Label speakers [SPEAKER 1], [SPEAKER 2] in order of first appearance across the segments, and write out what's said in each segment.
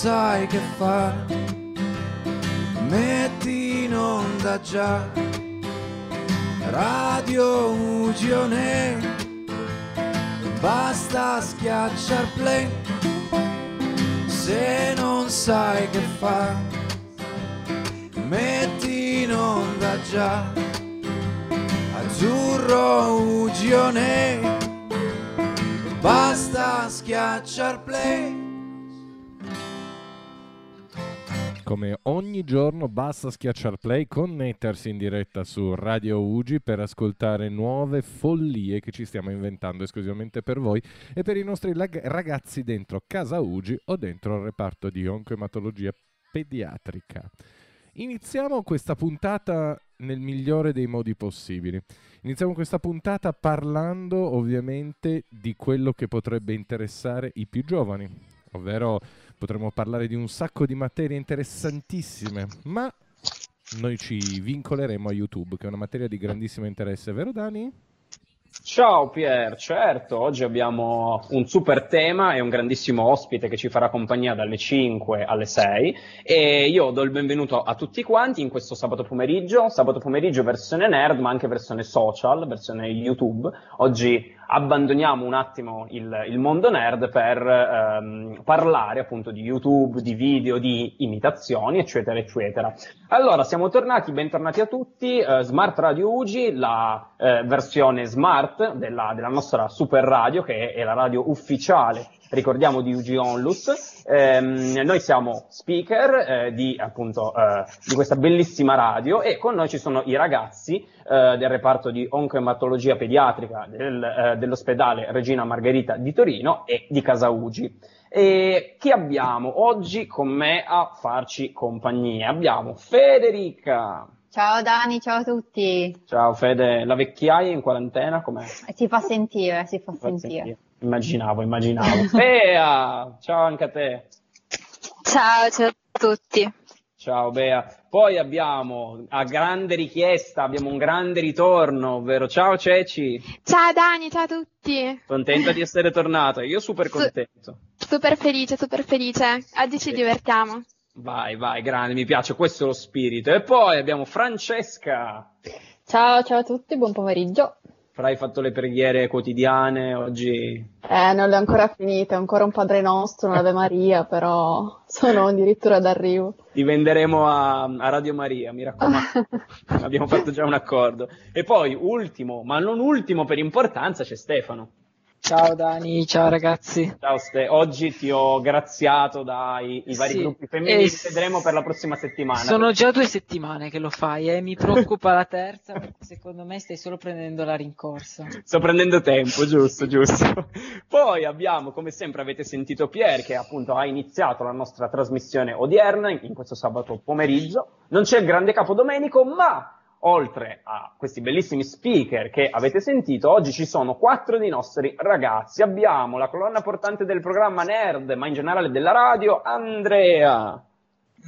[SPEAKER 1] Sai che fare, metti in onda già Radio Ugione. Basta schiacciar play se non sai che fare, metti in onda già azzurro ugione, basta schiacciar play.
[SPEAKER 2] Come ogni giorno basta schiacciare play, connettersi in diretta su Radio Ugi per ascoltare nuove follie che ci stiamo inventando esclusivamente per voi e per i nostri lag- ragazzi dentro Casa Ugi o dentro il reparto di oncoematologia pediatrica. Iniziamo questa puntata nel migliore dei modi possibili. Iniziamo questa puntata parlando ovviamente di quello che potrebbe interessare i più giovani, ovvero potremmo parlare di un sacco di materie interessantissime, ma noi ci vincoleremo a YouTube, che è una materia di grandissimo interesse, vero Dani?
[SPEAKER 3] Ciao Pier, certo, oggi abbiamo un super tema e un grandissimo ospite che ci farà compagnia dalle 5 alle 6 e io do il benvenuto a tutti quanti in questo sabato pomeriggio, sabato pomeriggio versione nerd ma anche versione social, versione YouTube. Oggi abbandoniamo un attimo il, il mondo nerd per ehm, parlare appunto di YouTube, di video, di imitazioni, eccetera, eccetera. Allora, siamo tornati, bentornati a tutti, eh, Smart Radio Ugi, la eh, versione smart della, della nostra super radio, che è la radio ufficiale ricordiamo di UG Onlus. Eh, noi siamo speaker eh, di, appunto, eh, di questa bellissima radio e con noi ci sono i ragazzi eh, del reparto di oncoematologia pediatrica del, eh, dell'ospedale Regina Margherita di Torino e di Casa Ugi. E chi abbiamo oggi con me a farci compagnia? Abbiamo Federica.
[SPEAKER 4] Ciao Dani, ciao a tutti.
[SPEAKER 3] Ciao Fede, la vecchiaia in quarantena com'è?
[SPEAKER 4] Si fa sentire, si fa, si fa sentire. sentire.
[SPEAKER 3] Immaginavo, immaginavo. Bea, ciao anche a te.
[SPEAKER 5] Ciao, ciao a tutti.
[SPEAKER 3] Ciao Bea. Poi abbiamo, a grande richiesta, abbiamo un grande ritorno, ovvero ciao Ceci.
[SPEAKER 5] Ciao Dani, ciao a tutti.
[SPEAKER 3] Contenta di essere tornata, io super contento.
[SPEAKER 5] Su- super felice, super felice. Oggi ci divertiamo.
[SPEAKER 3] Vai, vai, grande, mi piace, questo è lo spirito. E poi abbiamo Francesca.
[SPEAKER 6] Ciao, ciao a tutti, buon pomeriggio.
[SPEAKER 3] Hai fatto le preghiere quotidiane oggi?
[SPEAKER 6] Eh, non le ho ancora finite, ancora un Padre Nostro, un'Ave Maria, però sono addirittura d'arrivo.
[SPEAKER 3] Ti venderemo a, a Radio Maria, mi raccomando. Abbiamo fatto già un accordo. E poi, ultimo, ma non ultimo per importanza, c'è Stefano.
[SPEAKER 7] Ciao Dani, ciao ragazzi.
[SPEAKER 3] Ciao Ste, oggi ti ho graziato dai vari sì. gruppi femminili, eh, vedremo per la prossima settimana.
[SPEAKER 7] Sono già due settimane che lo fai e eh? mi preoccupa la terza perché secondo me stai solo prendendo la rincorsa.
[SPEAKER 3] Sto prendendo tempo, giusto, giusto. Poi abbiamo, come sempre avete sentito Pier che appunto ha iniziato la nostra trasmissione odierna in questo sabato pomeriggio. Non c'è il grande capo domenico, ma oltre a questi bellissimi speaker che avete sentito, oggi ci sono quattro dei nostri ragazzi. Abbiamo la colonna portante del programma Nerd, ma in generale della radio, Andrea.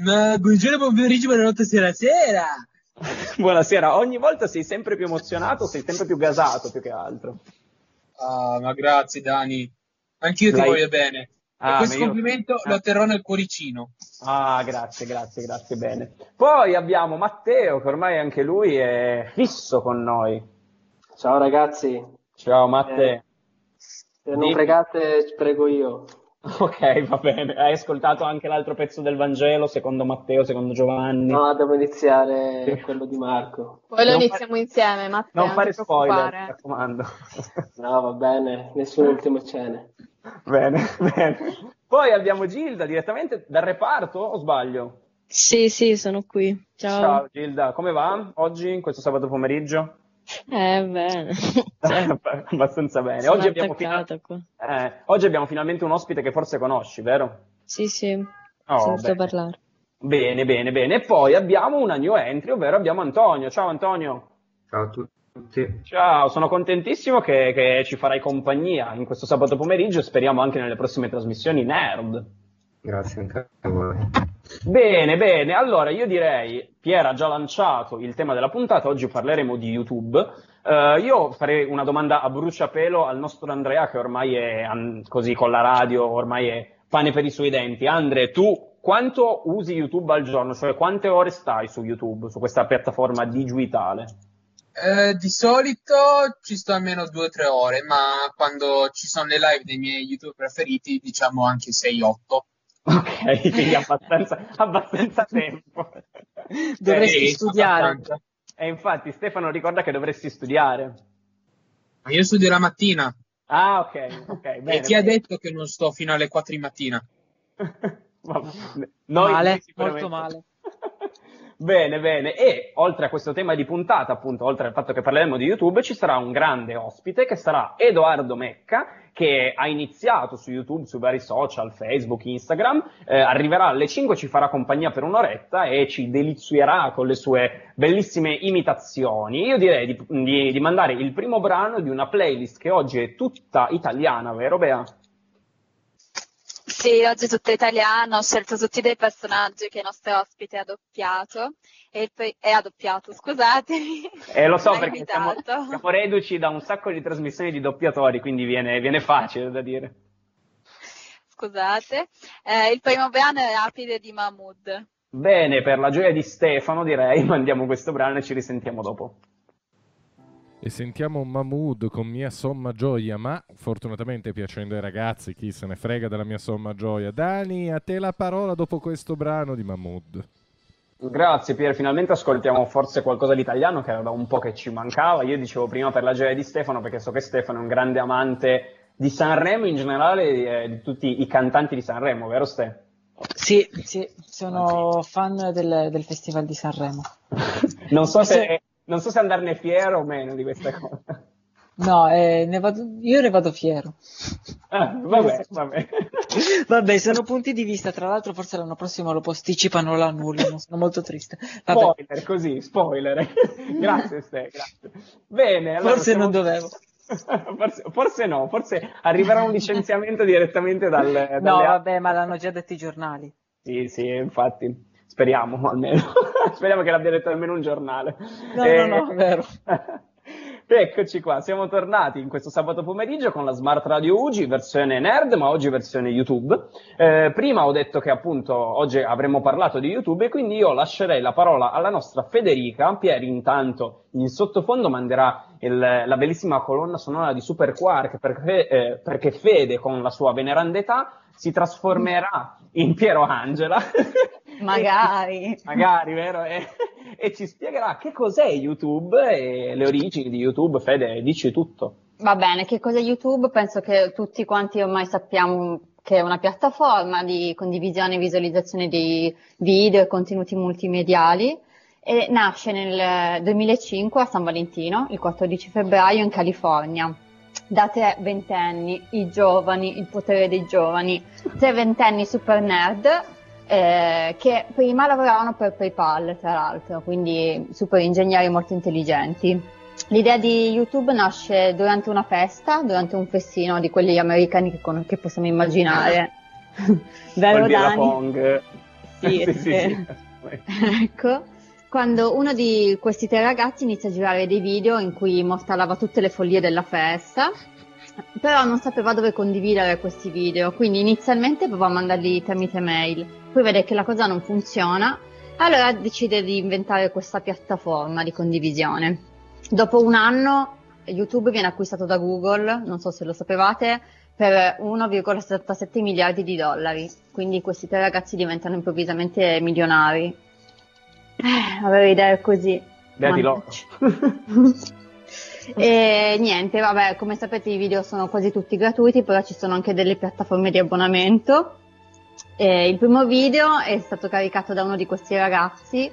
[SPEAKER 8] Ma buongiorno, buon pomeriggio, buonanotte, sera sera.
[SPEAKER 3] Buonasera, ogni volta sei sempre più emozionato, sei sempre più gasato più che altro.
[SPEAKER 8] Ah, ma grazie Dani, anch'io ti voglio bene. Ah, questo io... complimento lo terrò nel cuoricino.
[SPEAKER 3] Ah, grazie, grazie, grazie, bene. Poi abbiamo Matteo, che ormai anche lui è fisso con noi.
[SPEAKER 9] Ciao ragazzi.
[SPEAKER 3] Ciao Matteo. Eh,
[SPEAKER 9] se non Dimmi. pregate, prego io.
[SPEAKER 3] Ok, va bene. Hai ascoltato anche l'altro pezzo del Vangelo, secondo Matteo, secondo Giovanni?
[SPEAKER 9] No, devo iniziare quello di Marco.
[SPEAKER 4] Poi lo non iniziamo fa... insieme, Matteo.
[SPEAKER 3] Non fare spoiler, mi raccomando.
[SPEAKER 9] No, va bene, nessun ultimo cene.
[SPEAKER 3] Bene, bene. Poi abbiamo Gilda direttamente dal reparto, o sbaglio?
[SPEAKER 10] Sì, sì, sono qui. Ciao.
[SPEAKER 3] Ciao Gilda, come va oggi, in questo sabato pomeriggio?
[SPEAKER 10] Eh, bene.
[SPEAKER 3] Cioè, abbastanza bene. Oggi abbiamo, final... eh, oggi abbiamo, finalmente un ospite che forse conosci, vero?
[SPEAKER 10] Sì, sì. Oh, Sento parlare.
[SPEAKER 3] Bene, bene, bene. E poi abbiamo una new entry, ovvero abbiamo Antonio. Ciao Antonio.
[SPEAKER 11] Ciao a tutti tutti.
[SPEAKER 3] Ciao, sono contentissimo che, che, ci farai compagnia in questo sabato pomeriggio e speriamo anche nelle prossime trasmissioni Nerd.
[SPEAKER 11] Grazie anche a voi.
[SPEAKER 3] Bene, bene. Allora, io direi, Pier ha già lanciato il tema della puntata, oggi parleremo di YouTube. Uh, io farei una domanda a bruciapelo al nostro Andrea, che ormai è così con la radio, ormai è pane per i suoi denti. Andre, tu quanto usi YouTube al giorno? Cioè quante ore stai su YouTube, su questa piattaforma digitale?
[SPEAKER 8] Eh, di solito ci sto almeno due o tre ore, ma quando ci sono le live dei miei YouTube preferiti, diciamo anche 6-8.
[SPEAKER 3] Ok, quindi abbastanza, abbastanza tempo.
[SPEAKER 7] Dovresti eh, studiare.
[SPEAKER 3] E infatti Stefano ricorda che dovresti studiare.
[SPEAKER 8] Ma io studio la mattina.
[SPEAKER 3] Ah, ok, ok. Bene,
[SPEAKER 8] e chi ha detto che non sto fino alle 4 di mattina?
[SPEAKER 3] Noi
[SPEAKER 7] male, molto male.
[SPEAKER 3] Bene, bene. E oltre a questo tema di puntata, appunto, oltre al fatto che parleremo di YouTube, ci sarà un grande ospite che sarà Edoardo Mecca, che ha iniziato su YouTube, sui vari social, Facebook, Instagram, eh, arriverà alle 5, ci farà compagnia per un'oretta e ci delizierà con le sue bellissime imitazioni. Io direi di, di, di mandare il primo brano di una playlist che oggi è tutta italiana, vero Bea?
[SPEAKER 5] Sì, oggi è tutta italiana, ho scelto tutti dei personaggi che il nostro ospite ha doppiato, e poi, è addoppiato, scusatemi.
[SPEAKER 3] Eh, lo so perché siamo, siamo, reduci da un sacco di trasmissioni di doppiatori, quindi viene, viene facile da dire.
[SPEAKER 5] Scusate. Eh, il primo brano è Rapide di Mahmood.
[SPEAKER 3] Bene, per la gioia di Stefano direi mandiamo questo brano e ci risentiamo dopo
[SPEAKER 2] e sentiamo Mahmood con Mia Somma Gioia, ma fortunatamente piacendo ai ragazzi, chi se ne frega della Mia Somma Gioia. Dani, a te la parola dopo questo brano di Mahmood.
[SPEAKER 3] Grazie Pier, finalmente ascoltiamo forse qualcosa di italiano che era da un po' che ci mancava. Io dicevo prima per la gioia di Stefano perché so che Stefano è un grande amante di Sanremo in generale e di tutti i cantanti di Sanremo, vero Ste?
[SPEAKER 7] Sì, sì, sono fan del, del Festival di Sanremo.
[SPEAKER 3] non so se non so se andarne fiero o meno di questa cosa.
[SPEAKER 7] No, eh, ne vado, io ne vado fiero.
[SPEAKER 3] Ah, vabbè, vabbè.
[SPEAKER 7] vabbè, sono punti di vista. Tra l'altro, forse l'anno prossimo lo posticipano o lo annullano. Sono molto triste.
[SPEAKER 3] Vabbè. Spoiler, così, spoiler. grazie, Ste, grazie. Bene,
[SPEAKER 7] allora forse siamo... non dovevo.
[SPEAKER 3] Forse, forse, no, forse arriverà un licenziamento direttamente dal.
[SPEAKER 7] No, vabbè, ma l'hanno già detto i giornali.
[SPEAKER 3] Sì, sì, infatti. Speriamo almeno. Speriamo che l'abbia detto almeno un giornale.
[SPEAKER 7] No, eh... no, no, è vero.
[SPEAKER 3] Eccoci qua, siamo tornati in questo sabato pomeriggio con la Smart Radio UGI, versione nerd, ma oggi versione YouTube. Eh, prima ho detto che appunto oggi avremmo parlato di YouTube e quindi io lascerei la parola alla nostra Federica. Pieri intanto in sottofondo manderà il, la bellissima colonna sonora di Super Quark perché, eh, perché Fede con la sua veneranda età si trasformerà in Piero Angela.
[SPEAKER 4] Magari.
[SPEAKER 3] Magari, vero? E, e, ci spiegherà che cos'è YouTube e le origini di YouTube. Fede, dici tutto.
[SPEAKER 4] Va bene, che cos'è YouTube? Penso che tutti quanti ormai sappiamo che è una piattaforma di condivisione e visualizzazione di video e contenuti multimediali e nasce nel 2005 a San Valentino, il 14 febbraio in California da tre ventenni, i giovani, il potere dei giovani, tre ventenni super nerd eh, che prima lavoravano per PayPal, tra l'altro, quindi super ingegneri molto intelligenti. L'idea di YouTube nasce durante una festa, durante un festino di quelli americani che, con- che possiamo immaginare.
[SPEAKER 3] Vero Dani? Pong.
[SPEAKER 4] Sì, sì, sì, sì. ecco, quando uno di questi tre ragazzi inizia a girare dei video in cui mostrava tutte le follie della festa però non sapeva dove condividere questi video, quindi inizialmente provò a mandarli tramite mail, poi vede che la cosa non funziona, allora decide di inventare questa piattaforma di condivisione. Dopo un anno YouTube viene acquistato da Google, non so se lo sapevate, per 1,77 miliardi di dollari, quindi questi tre ragazzi diventano improvvisamente milionari. Eh, avere idee così.
[SPEAKER 3] Beati loro.
[SPEAKER 4] E niente, vabbè, come sapete i video sono quasi tutti gratuiti, però ci sono anche delle piattaforme di abbonamento. E il primo video è stato caricato da uno di questi ragazzi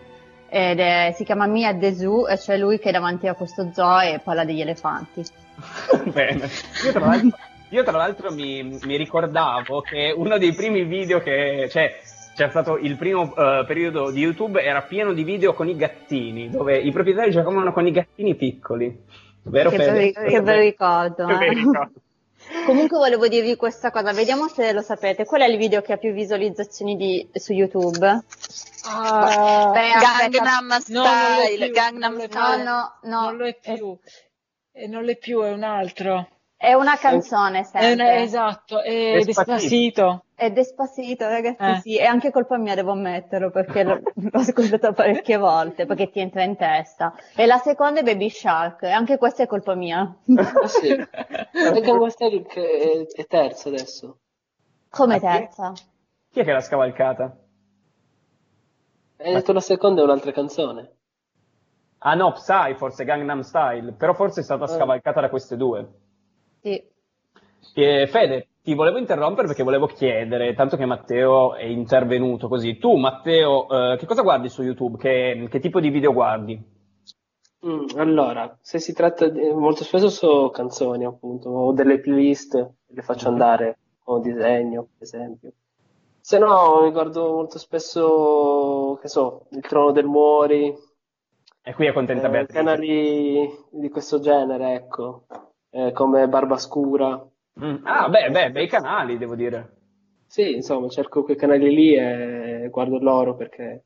[SPEAKER 4] ed è, si chiama Mia Zoo e c'è lui che è davanti a questo zoo e parla degli elefanti.
[SPEAKER 3] Bene, io tra l'altro, io tra l'altro mi, mi, ricordavo che uno dei primi video che, cioè, c'è stato il primo uh, periodo di YouTube era pieno di video con i gattini, dove i proprietari giocavano con i gattini piccoli. Vero
[SPEAKER 4] che, Fede? Che bel ricordo. Che eh. ricordo. Comunque volevo dirvi questa cosa, vediamo se lo sapete. Qual è il video che ha più visualizzazioni di, su YouTube?
[SPEAKER 5] Uh, Beh, Gangnam Style, no, Gangnam
[SPEAKER 7] Style. No, no, no. Non lo è più. E non lo è più, è un altro.
[SPEAKER 4] È una canzone
[SPEAKER 7] È
[SPEAKER 4] sempre.
[SPEAKER 7] una- esatto, è
[SPEAKER 3] Despacito.
[SPEAKER 4] È Despacito, ragazzi,
[SPEAKER 7] Eh.
[SPEAKER 4] sì. È anche colpa mia, devo ammetterlo, perché l'ho, l'ho ascoltato parecchie volte, perché ti entra in testa. E la seconda è Baby Shark, e anche questa è colpa mia.
[SPEAKER 9] Ah, sì. Questa è, è, è terza adesso.
[SPEAKER 4] Come
[SPEAKER 3] Ah,
[SPEAKER 4] terza?
[SPEAKER 3] Chi è che l'ha scavalcata?
[SPEAKER 9] Hai detto la seconda è un'altra canzone.
[SPEAKER 3] Ah no, Psy, forse Gangnam Style, però forse è stata
[SPEAKER 9] Eh.
[SPEAKER 3] scavalcata da queste due.
[SPEAKER 4] Sì.
[SPEAKER 3] E, Fede, ti volevo interrompere perché volevo chiedere, tanto che Matteo è intervenuto così. Tu, Matteo, eh, che cosa guardi su YouTube? Che, che tipo di video guardi?
[SPEAKER 9] Mm, allora, se si tratta di, molto spesso so canzoni, appunto, o delle playlist, le faccio andare, o disegno, per esempio. Se no, mi guardo molto spesso, che so, Il Trono del Muori,
[SPEAKER 3] E qui è contenta
[SPEAKER 9] eh,
[SPEAKER 3] Beatrice.
[SPEAKER 9] canali di questo genere, ecco, eh, come Barbascura.
[SPEAKER 3] Mm. Ah, beh, beh, bei canali, devo dire.
[SPEAKER 9] Sì, insomma, cerco quei canali lì e guardo loro perché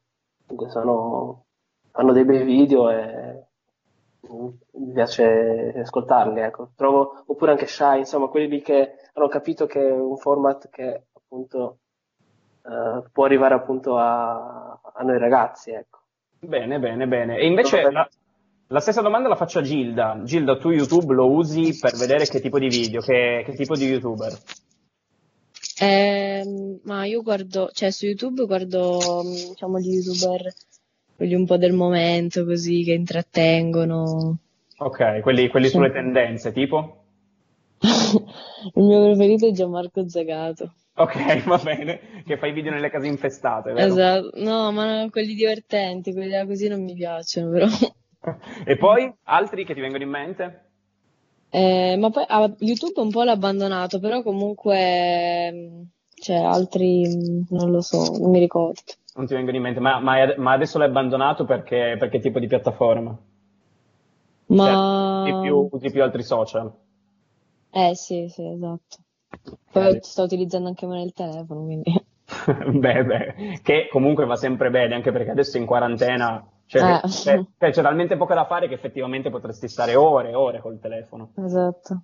[SPEAKER 9] sono, fanno dei bei video e mi piace ascoltarli, ecco. Trovo, oppure anche Shy, insomma, quelli lì che hanno capito che è un format che appunto eh, può arrivare appunto a, a noi ragazzi, ecco.
[SPEAKER 3] Bene, bene, bene. E invece la, la stessa domanda la faccio a Gilda. Gilda, tu YouTube lo usi per vedere che tipo di video, che, che tipo di YouTuber?
[SPEAKER 10] Ehm, ma io guardo, cioè su YouTube guardo, mm, diciamo, gli YouTuber, quelli un po' del momento, così, che intrattengono.
[SPEAKER 3] Ok, quelli, quelli sulle tendenze, tipo?
[SPEAKER 10] Il mio preferito è Gianmarco Zagato.
[SPEAKER 3] Ok, va bene. Che fai video nelle case infestate, vero?
[SPEAKER 10] Esatto, no, ma no, quelli divertenti, quelli così non mi piacciono, però.
[SPEAKER 3] E poi altri che ti vengono in mente?
[SPEAKER 10] Eh, ma poi ah, YouTube un po' l'ho abbandonato, però comunque, mm, cioè, altri, mm, non lo so, non mi ricordo.
[SPEAKER 3] Non ti vengono in mente, ma, ma- ma adesso l'hai abbandonato perché, per che tipo di piattaforma?
[SPEAKER 10] Ma,
[SPEAKER 3] Usi più, usi più altri social?
[SPEAKER 10] eh sì, sì, esatto. Poi sto utilizzando anche me nel telefono, quindi.
[SPEAKER 3] beh, beh, che comunque va sempre bene, anche perché adesso in quarantena cioè,
[SPEAKER 10] Eh.
[SPEAKER 3] c'è, c'è- c'è talmente poco da fare che effettivamente potresti stare ore e ore col telefono.
[SPEAKER 10] Esatto.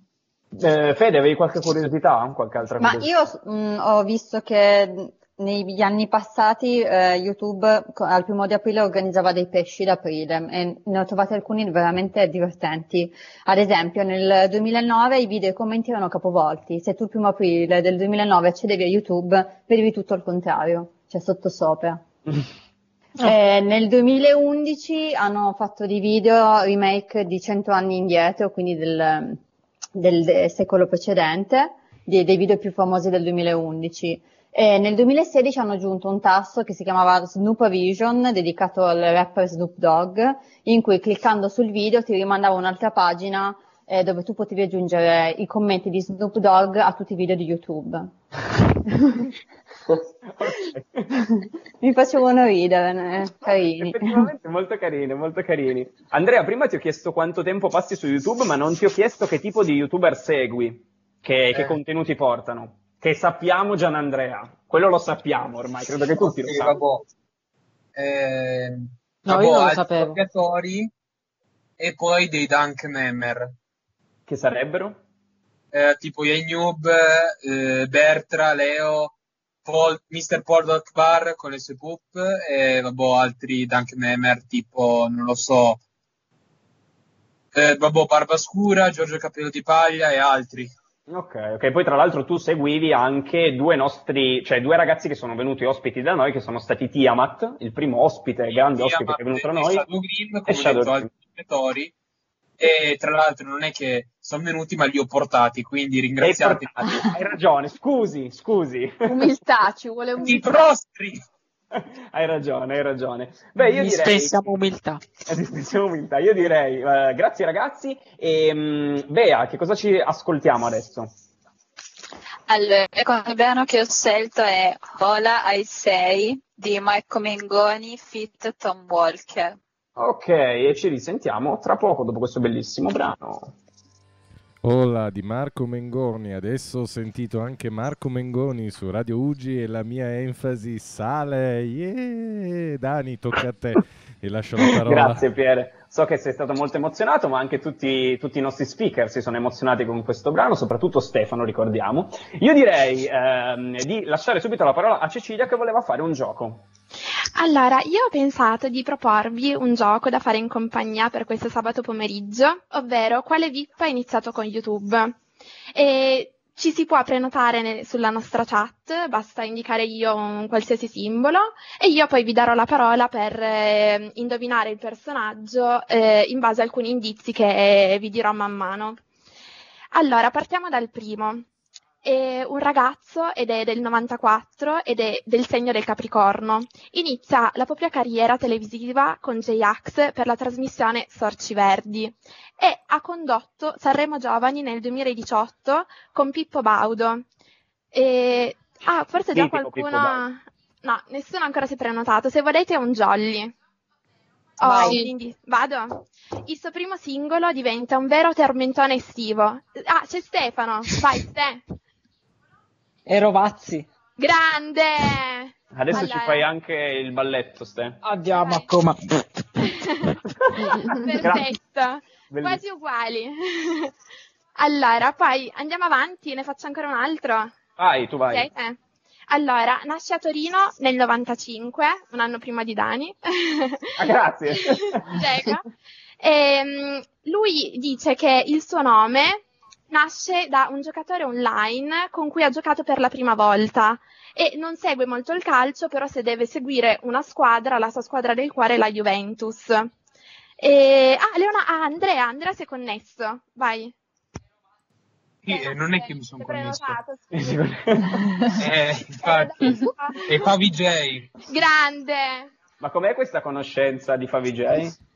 [SPEAKER 3] Eh, Fede, avevi qualche curiosità? Qualche altra
[SPEAKER 4] Ma
[SPEAKER 3] curiosità?
[SPEAKER 4] io mh, ho visto che negli anni passati eh, YouTube al primo di aprile organizzava dei pesci d'aprile e ne ho trovati alcuni veramente divertenti. Ad esempio, nel 2009 i video e i commenti erano capovolti. Se tu il primo aprile del 2009 accedevi a YouTube, vedevi tutto il contrario, cioè sottosopra. Eh, nel 2011 hanno fatto dei video remake di 100 anni indietro, quindi del, del- secolo precedente, dei, dei video più famosi del 2011. E nel 2016 hanno aggiunto un tasto che si chiamava Snoop Vision, dedicato al rapper Snoop Dogg, in cui cliccando sul video ti rimandava un'altra pagina eh, dove tu potevi aggiungere i commenti di Snoop Dogg a tutti i video di YouTube. Mi facevano ridere, eh, carini.
[SPEAKER 3] Effettivamente molto carini, molto carini. Andrea, prima ti ho chiesto quanto tempo passi su YouTube, ma non ti ho chiesto che tipo di YouTuber segui, che, che
[SPEAKER 8] Eh.
[SPEAKER 3] contenuti portano. Che sappiamo Gian Andrea, quello lo sappiamo ormai, credo che tutti lo
[SPEAKER 8] Sì,
[SPEAKER 3] sappiano.
[SPEAKER 8] vabbè. Eh,
[SPEAKER 7] No,
[SPEAKER 8] vabbè,
[SPEAKER 7] io non lo sapevo.
[SPEAKER 8] giocatori e poi dei dunk memmer,
[SPEAKER 3] Che sarebbero?
[SPEAKER 8] eh, tipo Yanub, eh, Bertra, Leo, Paul, Mr. Paul Akbar con le sue pup e vabbè, altri dunk memmer tipo, non lo so, eh, vabbè, Barbascura, Giorgio Capello di Paglia e altri.
[SPEAKER 3] Ok, ok. Poi tra l'altro tu seguivi anche due nostri, cioè due ragazzi che sono venuti ospiti da noi, che sono stati Tiamat, il primo ospite, grande ospite che è venuto da noi,
[SPEAKER 8] Shadow Green,
[SPEAKER 3] e
[SPEAKER 8] come
[SPEAKER 3] Shadow
[SPEAKER 8] detto,
[SPEAKER 3] Green.
[SPEAKER 8] altri giocatori. E tra l'altro non è che sono venuti, ma li ho portati, quindi ringraziati.
[SPEAKER 3] Hai portato- hai ragione, scusi, scusi.
[SPEAKER 4] Umiltà, ci vuole
[SPEAKER 8] I
[SPEAKER 4] umiltà.
[SPEAKER 8] prostri!
[SPEAKER 3] hai ragione, hai ragione. Beh, io direi...
[SPEAKER 7] Umiltà.
[SPEAKER 3] Eh, dispensiamo umiltà. Io direi, eh, grazie ragazzi. E, mm, Bea, che cosa ci ascoltiamo adesso?
[SPEAKER 5] Allora, il brano che ho scelto è Hola ai 6 di Marco Mengoni fit Tom Walker.
[SPEAKER 3] Ok, e ci risentiamo tra poco dopo questo bellissimo brano.
[SPEAKER 2] Hola di Marco Mengoni, adesso ho sentito anche Marco Mengoni su Radio Ugi e la mia enfasi sale. Yeah! Dani, tocca a te. e lascio la parola.
[SPEAKER 3] Grazie Pier, so che sei stato molto emozionato, ma anche tutti, tutti i nostri speaker si sono emozionati con questo brano, soprattutto Stefano, ricordiamo. Io direi ehm, di lasciare subito la parola a Cecilia che voleva fare un gioco.
[SPEAKER 12] Allora, io ho pensato di proporvi un gioco da fare in compagnia per questo sabato pomeriggio, ovvero quale VIP ha iniziato con YouTube. E ci si può prenotare ne- sulla nostra chat, basta indicare io un qualsiasi simbolo e io poi vi darò la parola per eh, indovinare il personaggio eh, in base a alcuni indizi che vi dirò man mano. Allora, partiamo dal primo. È un ragazzo ed è del 94 ed è del segno del Capricorno. Inizia la propria carriera televisiva con J-Ax per la trasmissione Sorci Verdi e ha condotto Sanremo Giovani nel 2018 con Pippo Baudo. E... Ah, forse già qualcuno... No, nessuno ancora si è prenotato. Se volete è un jolly. Oh,
[SPEAKER 10] Vai.
[SPEAKER 12] quindi vado. Il suo primo singolo diventa un vero tormentone estivo. Ah, c'è Stefano. Vai, Ste.
[SPEAKER 7] E Rovazzi.
[SPEAKER 12] Grande!
[SPEAKER 3] Adesso ci
[SPEAKER 12] Allora.
[SPEAKER 3] fai anche il balletto, Ste.
[SPEAKER 7] Andiamo a coma.
[SPEAKER 12] Perfetto.
[SPEAKER 3] Bellissimo.
[SPEAKER 12] Quasi uguali. Allora, poi andiamo avanti, ne faccio ancora un altro.
[SPEAKER 3] Vai, tu vai.
[SPEAKER 12] Siete? Allora, nasce a Torino nel 95, un anno prima di Dani.
[SPEAKER 3] Ah, grazie.
[SPEAKER 12] Prego. Ehm, lui dice che il suo nome nasce da un giocatore online con cui ha giocato per la prima volta e non segue molto il calcio, però se deve seguire una squadra, la sua squadra del cuore è la Juventus. E... Ah, Leona... ah, Andrea, Andrea si è connesso. Vai.
[SPEAKER 8] Sì, eh, non è che mi sono connesso. Eh, infatti. E fa VJ.
[SPEAKER 12] Grande.
[SPEAKER 3] Ma com'è questa conoscenza di Favi J?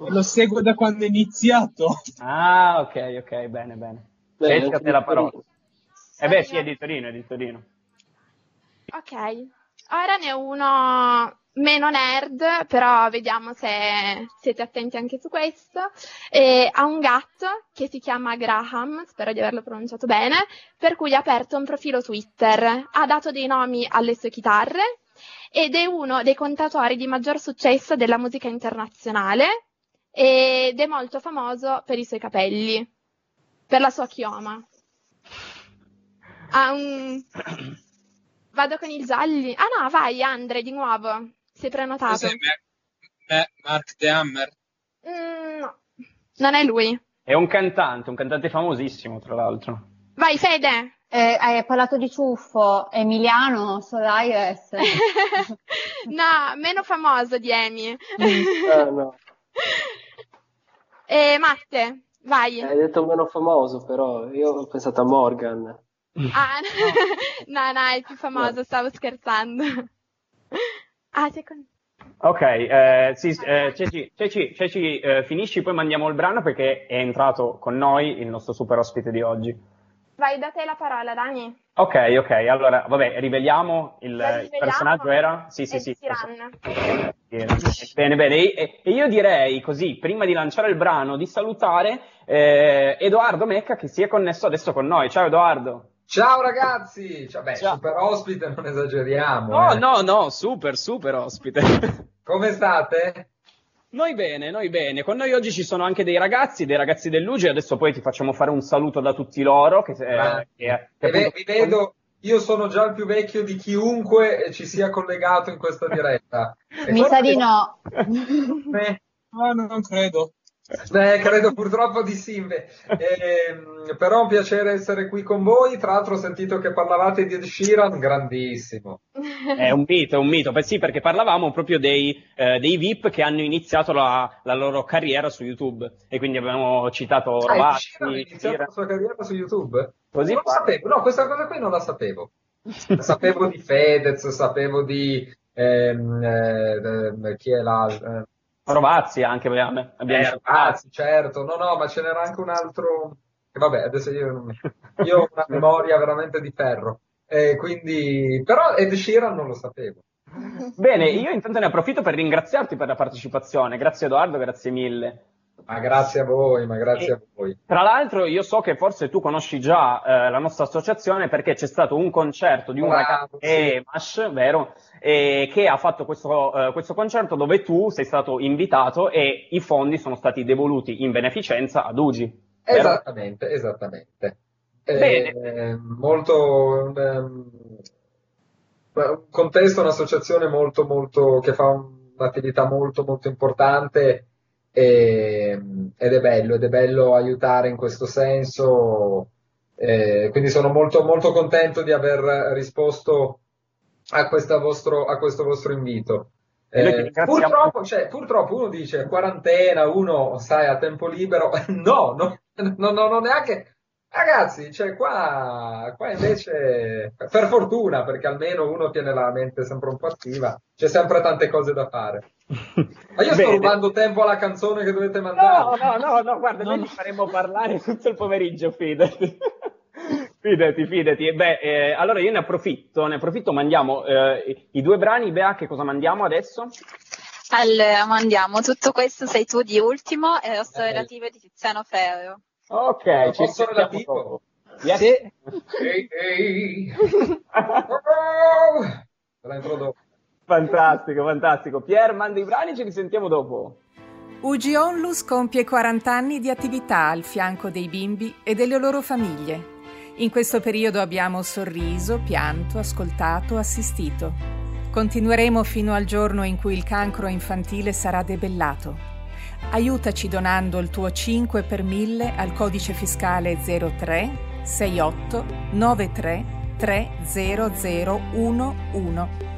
[SPEAKER 8] Lo seguo da quando è iniziato.
[SPEAKER 3] Ah, ok, ok, bene, bene. Te la parola. Eh beh, sì, è di Torino, è di Torino.
[SPEAKER 12] Ok, ora ne ho uno meno nerd, però vediamo se siete attenti anche su questo. E ha un gatto che si chiama Graham, spero di averlo pronunciato bene, per cui ha aperto un profilo Twitter. Ha dato dei nomi alle sue chitarre ed è uno dei contatori di maggior successo della musica internazionale ed è molto famoso per i suoi capelli, per la sua chioma. Ha un... Vado con i gialli. Ah no, vai Andre, di nuovo. Sei prenotato.
[SPEAKER 8] Cos'è? Ma- Ma- Mark The Hammer?
[SPEAKER 12] Mm, no, non è lui.
[SPEAKER 3] È un cantante, un cantante famosissimo, tra l'altro.
[SPEAKER 12] Vai Fede.
[SPEAKER 4] Eh, hai parlato di ciuffo, Emiliano Solaires.
[SPEAKER 12] no, meno famoso di Amy.
[SPEAKER 9] Ah, no.
[SPEAKER 12] E Matte, vai.
[SPEAKER 9] Hai detto meno famoso, però io ho pensato a Morgan.
[SPEAKER 12] Ah, no, no, è più famoso, stavo scherzando. Ah, secondo...
[SPEAKER 3] Ok, eh, sì, eh, Ceci, Ceci, Ceci, eh, finisci, poi mandiamo il brano perché è entrato con noi il nostro super ospite di oggi.
[SPEAKER 12] Vai, da te la parola, Dani.
[SPEAKER 3] Ok, ok, allora, vabbè, riveliamo il, il personaggio era? Sì, sì, sì. Bene, bene. E, e io direi così, prima di lanciare il brano, di salutare eh, Edoardo Mecca che si è connesso adesso con noi. Ciao Edoardo.
[SPEAKER 13] Ciao ragazzi! Cioè, beh,
[SPEAKER 3] Ciao.
[SPEAKER 13] super ospite, non esageriamo.
[SPEAKER 3] No,
[SPEAKER 13] eh.
[SPEAKER 3] no, no, super, super ospite.
[SPEAKER 13] Come state?
[SPEAKER 3] Noi bene, noi bene. Con noi oggi ci sono anche dei ragazzi, dei ragazzi dell'Ugi. Adesso poi ti facciamo fare un saluto da tutti loro. Che, eh, che- che appunto-
[SPEAKER 13] vi vedo, io sono già il più vecchio di chiunque ci sia collegato in questa diretta. E
[SPEAKER 4] Mi sa di no.
[SPEAKER 13] Eh,
[SPEAKER 8] No, non credo.
[SPEAKER 13] Eh, credo purtroppo di sì. Ehm, però è un piacere essere qui con voi. Tra l'altro ho sentito che parlavate di Ed Sheeran, grandissimo.
[SPEAKER 3] È un mito, è un mito. Beh, sì, perché parlavamo proprio dei, eh, dei VIP che hanno iniziato la, la loro carriera su YouTube. E quindi abbiamo citato
[SPEAKER 13] Ah,
[SPEAKER 3] Rovazzi,
[SPEAKER 13] Sheeran ha iniziato
[SPEAKER 3] Sheeran.
[SPEAKER 13] la sua carriera su YouTube?
[SPEAKER 3] Così
[SPEAKER 13] non lo sapevo, no, questa cosa qui non la sapevo. sapevo di Fedez, sapevo di ehm, eh, ehm, chi è la eh,
[SPEAKER 3] Rovazzi anche abbiamo.
[SPEAKER 13] eh, Rovazzi, certo, no, no, ma ce n'era anche un altro. che vabbè, adesso io, non- io ho una memoria veramente di ferro. Eh, quindi, però Ed Sheeran non lo sapevo.
[SPEAKER 3] Bene, io intanto ne approfitto per ringraziarti per la partecipazione. Grazie Edoardo, grazie mille.
[SPEAKER 13] Ma grazie a voi, ma grazie
[SPEAKER 3] E-
[SPEAKER 13] a voi.
[SPEAKER 3] Tra l'altro io so che forse tu conosci già eh, la nostra associazione perché c'è stato un concerto di un
[SPEAKER 13] Bravo,
[SPEAKER 3] ragazzo,
[SPEAKER 13] sì.
[SPEAKER 3] Emash, vero? E che ha fatto questo, eh, questo concerto dove tu sei stato invitato e i fondi sono stati devoluti in beneficenza ad Ugi. vero?
[SPEAKER 13] Esattamente, esattamente.
[SPEAKER 3] Bene.
[SPEAKER 13] Eh, molto un, ehm, un contesto, un'associazione molto, molto, che fa un'attività molto, molto importante e- ed è bello, ed è bello aiutare in questo senso. Eh, quindi sono molto, molto contento di aver risposto a, vostro, a questo vostro invito. Eh, purtroppo, cioè, purtroppo uno dice quarantena, uno sai a tempo libero, no, no, no, no, non neanche. Ragazzi, cioè qua, qua invece, per fortuna, perché almeno uno tiene la mente sempre un po' attiva, c'è sempre tante cose da fare. Ma io sto
[SPEAKER 3] Bene.
[SPEAKER 13] rubando tempo alla canzone che dovete mandare.
[SPEAKER 3] No, no, no, no, guarda, noi ti faremo parlare tutto il pomeriggio, fidati. Fidati, fidati. Beh, eh, allora io ne approfitto, ne approfitto, mandiamo eh, i due brani, Bea, che cosa mandiamo adesso?
[SPEAKER 5] Allora, mandiamo tutto questo sei tu di ultimo e lo sto
[SPEAKER 3] Ok.
[SPEAKER 5] relativo di Tiziano Ferro.
[SPEAKER 3] Ok, ci
[SPEAKER 13] posso
[SPEAKER 3] sentiamo
[SPEAKER 13] relativo?
[SPEAKER 3] dopo. Yes.
[SPEAKER 13] Ehi, ehi. Oh! La introdotto.
[SPEAKER 3] Fantastico, fantastico. Pier, manda i brani e ci risentiamo dopo.
[SPEAKER 14] UG Onlus compie 40 anni di attività al fianco dei bimbi e delle loro famiglie. In questo periodo abbiamo sorriso, pianto, ascoltato, assistito. Continueremo fino al giorno in cui il cancro infantile sarà debellato. Aiutaci donando il tuo 5 per 1000 al codice fiscale 03 68 93 30011.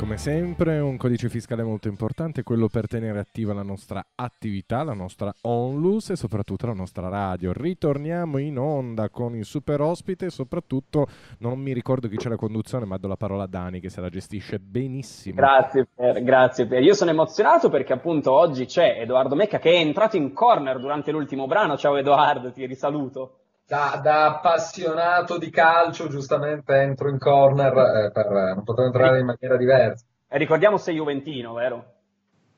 [SPEAKER 2] Come sempre un codice fiscale molto importante, quello per tenere attiva la nostra attività, la nostra onlus e soprattutto la nostra radio. Ritorniamo in onda con il super ospite e soprattutto non mi ricordo chi c'è la conduzione, ma do la parola a Dani che se la gestisce benissimo.
[SPEAKER 3] Grazie Pier, grazie Pier. Io sono emozionato perché appunto oggi c'è Edoardo Mecca che è entrato in corner durante l'ultimo brano. Ciao Edoardo, ti risaluto.
[SPEAKER 13] Da, da appassionato di calcio, giustamente entro in corner eh, per non poter entrare in maniera diversa.
[SPEAKER 3] E ricordiamo sei Juventino, vero?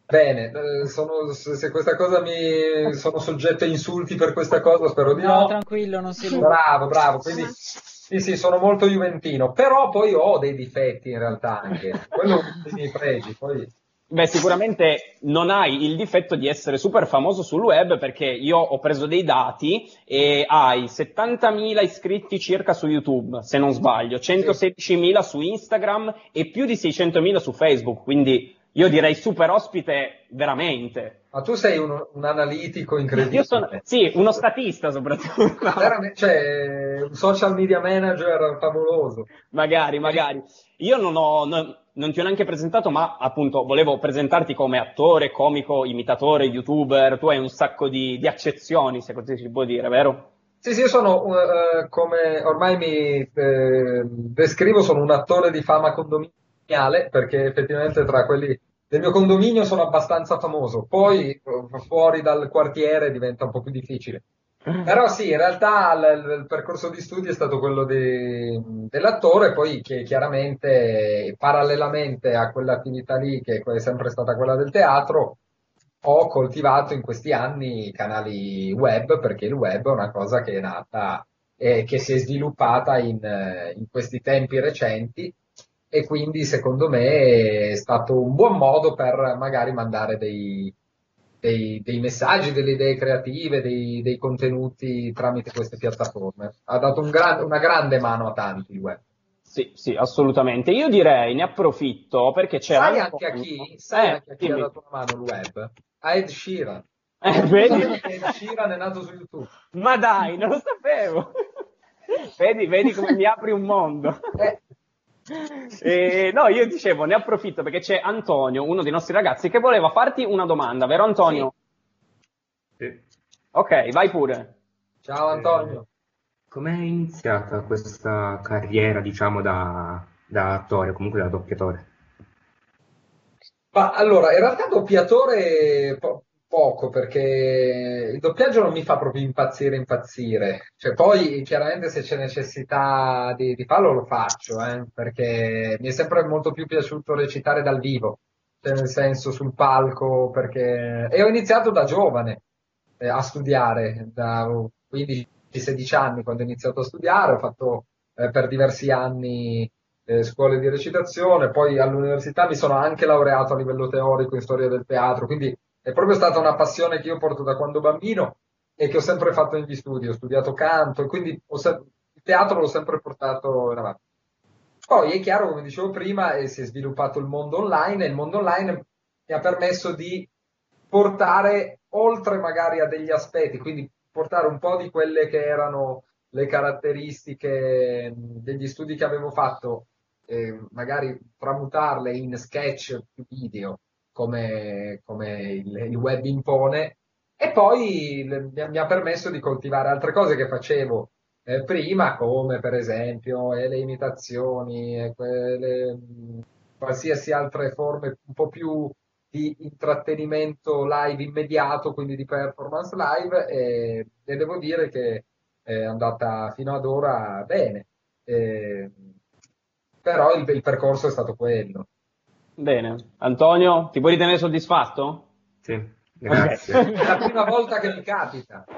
[SPEAKER 13] Bene, eh, sono- se se questa cosa mi sono soggetto a insulti per questa cosa, spero di
[SPEAKER 7] No,
[SPEAKER 13] no.
[SPEAKER 7] tranquillo, non si
[SPEAKER 13] Bravo, bravo. Quindi sì, sì, sono molto juventino, però poi ho dei difetti in realtà anche. Quello è uno dei miei pregi. Poi
[SPEAKER 3] Beh, sicuramente non hai il difetto di essere super famoso sul web perché io ho preso dei dati e hai 70.000 iscritti circa su YouTube, se non sbaglio, 116.000 su Instagram e più di 600.000 su Facebook, quindi io direi super ospite veramente.
[SPEAKER 13] Ma tu sei uno- un analitico incredibile.
[SPEAKER 3] Io sono, sì, uno statista soprattutto.
[SPEAKER 13] Veramente, cioè, un social media manager favoloso.
[SPEAKER 3] Magari, magari. Io non ho, non, non ti ho neanche presentato, ma appunto volevo presentarti come attore, comico, imitatore, youtuber. Tu hai un sacco di, di accezioni, se così si può dire, vero?
[SPEAKER 13] Sì, sì, io sono, eh, come ormai mi eh, descrivo, sono un attore di fama condominiale, perché effettivamente tra quelli del mio condominio sono abbastanza famoso. Poi eh, fuori dal quartiere diventa un po' più difficile. Però sì, in realtà il, il percorso di studi è stato quello di- dell'attore, poi che chiaramente parallelamente a quell'attività lì, che è sempre stata quella del teatro, ho coltivato in questi anni i canali web, perché il web è una cosa che è nata e che si è sviluppata in, in questi tempi recenti e quindi secondo me è stato un buon modo per magari mandare dei, dei- dei messaggi, delle idee creative, dei, dei contenuti tramite queste piattaforme. Ha dato un gran- una grande mano a tanti il web.
[SPEAKER 3] Sì, sì, assolutamente. Io direi, ne approfitto perché c'è
[SPEAKER 13] Sai
[SPEAKER 3] anche
[SPEAKER 13] a chi? Sai
[SPEAKER 3] Eh,
[SPEAKER 13] anche a chi ha dato una mano il web? A Ed Sheeran.
[SPEAKER 3] Eh, vedi?
[SPEAKER 13] Ed Sheeran è nato su YouTube.
[SPEAKER 3] Ma dai, non lo sapevo. vedi, vedi come mi apri un mondo. Eh, no, io dicevo, ne approfitto perché c'è Antonio, uno dei nostri ragazzi, che voleva farti una domanda, vero Antonio? Ok, vai pure.
[SPEAKER 13] Ciao Antonio.
[SPEAKER 11] Com'è iniziata questa carriera, diciamo, da, da attore, comunque da doppiatore?
[SPEAKER 13] Ma allora, in realtà doppiatore po- poco, perché il doppiaggio non mi fa proprio impazzire, impazzire. Cioè, poi chiaramente se c'è necessità di, di farlo lo faccio, eh, perché mi è sempre molto più piaciuto recitare dal vivo, cioè nel senso sul palco, perché... E ho iniziato da giovane, eh, a studiare da 15-16 anni quando ho iniziato a studiare, ho fatto eh, per diversi anni eh, scuole di recitazione, poi all'università mi sono anche laureato a livello teorico in storia del teatro, quindi è proprio stata una passione che io porto da quando bambino e che ho sempre fatto negli studi, ho studiato canto e quindi se- il teatro l'ho sempre portato in avanti. Poi è chiaro, come dicevo prima, eh, si è sviluppato il mondo online e il mondo online mi ha permesso di portare oltre magari a degli aspetti, quindi portare un po' di quelle che erano le caratteristiche degli studi che avevo fatto, eh, magari tramutarle in sketch video, come, come il, il web impone, e poi mi ha, permesso di coltivare altre cose che facevo eh, prima, come per esempio eh, le imitazioni, e quelle, mh, qualsiasi altre forme un po' più di intrattenimento live immediato, quindi di performance live, e, e devo dire che è andata fino ad ora bene. Eh, però il, il percorso è stato quello.
[SPEAKER 3] Bene. Antonio, ti puoi ritenere soddisfatto?
[SPEAKER 11] Sì,
[SPEAKER 3] grazie.
[SPEAKER 13] È la prima volta che mi capita.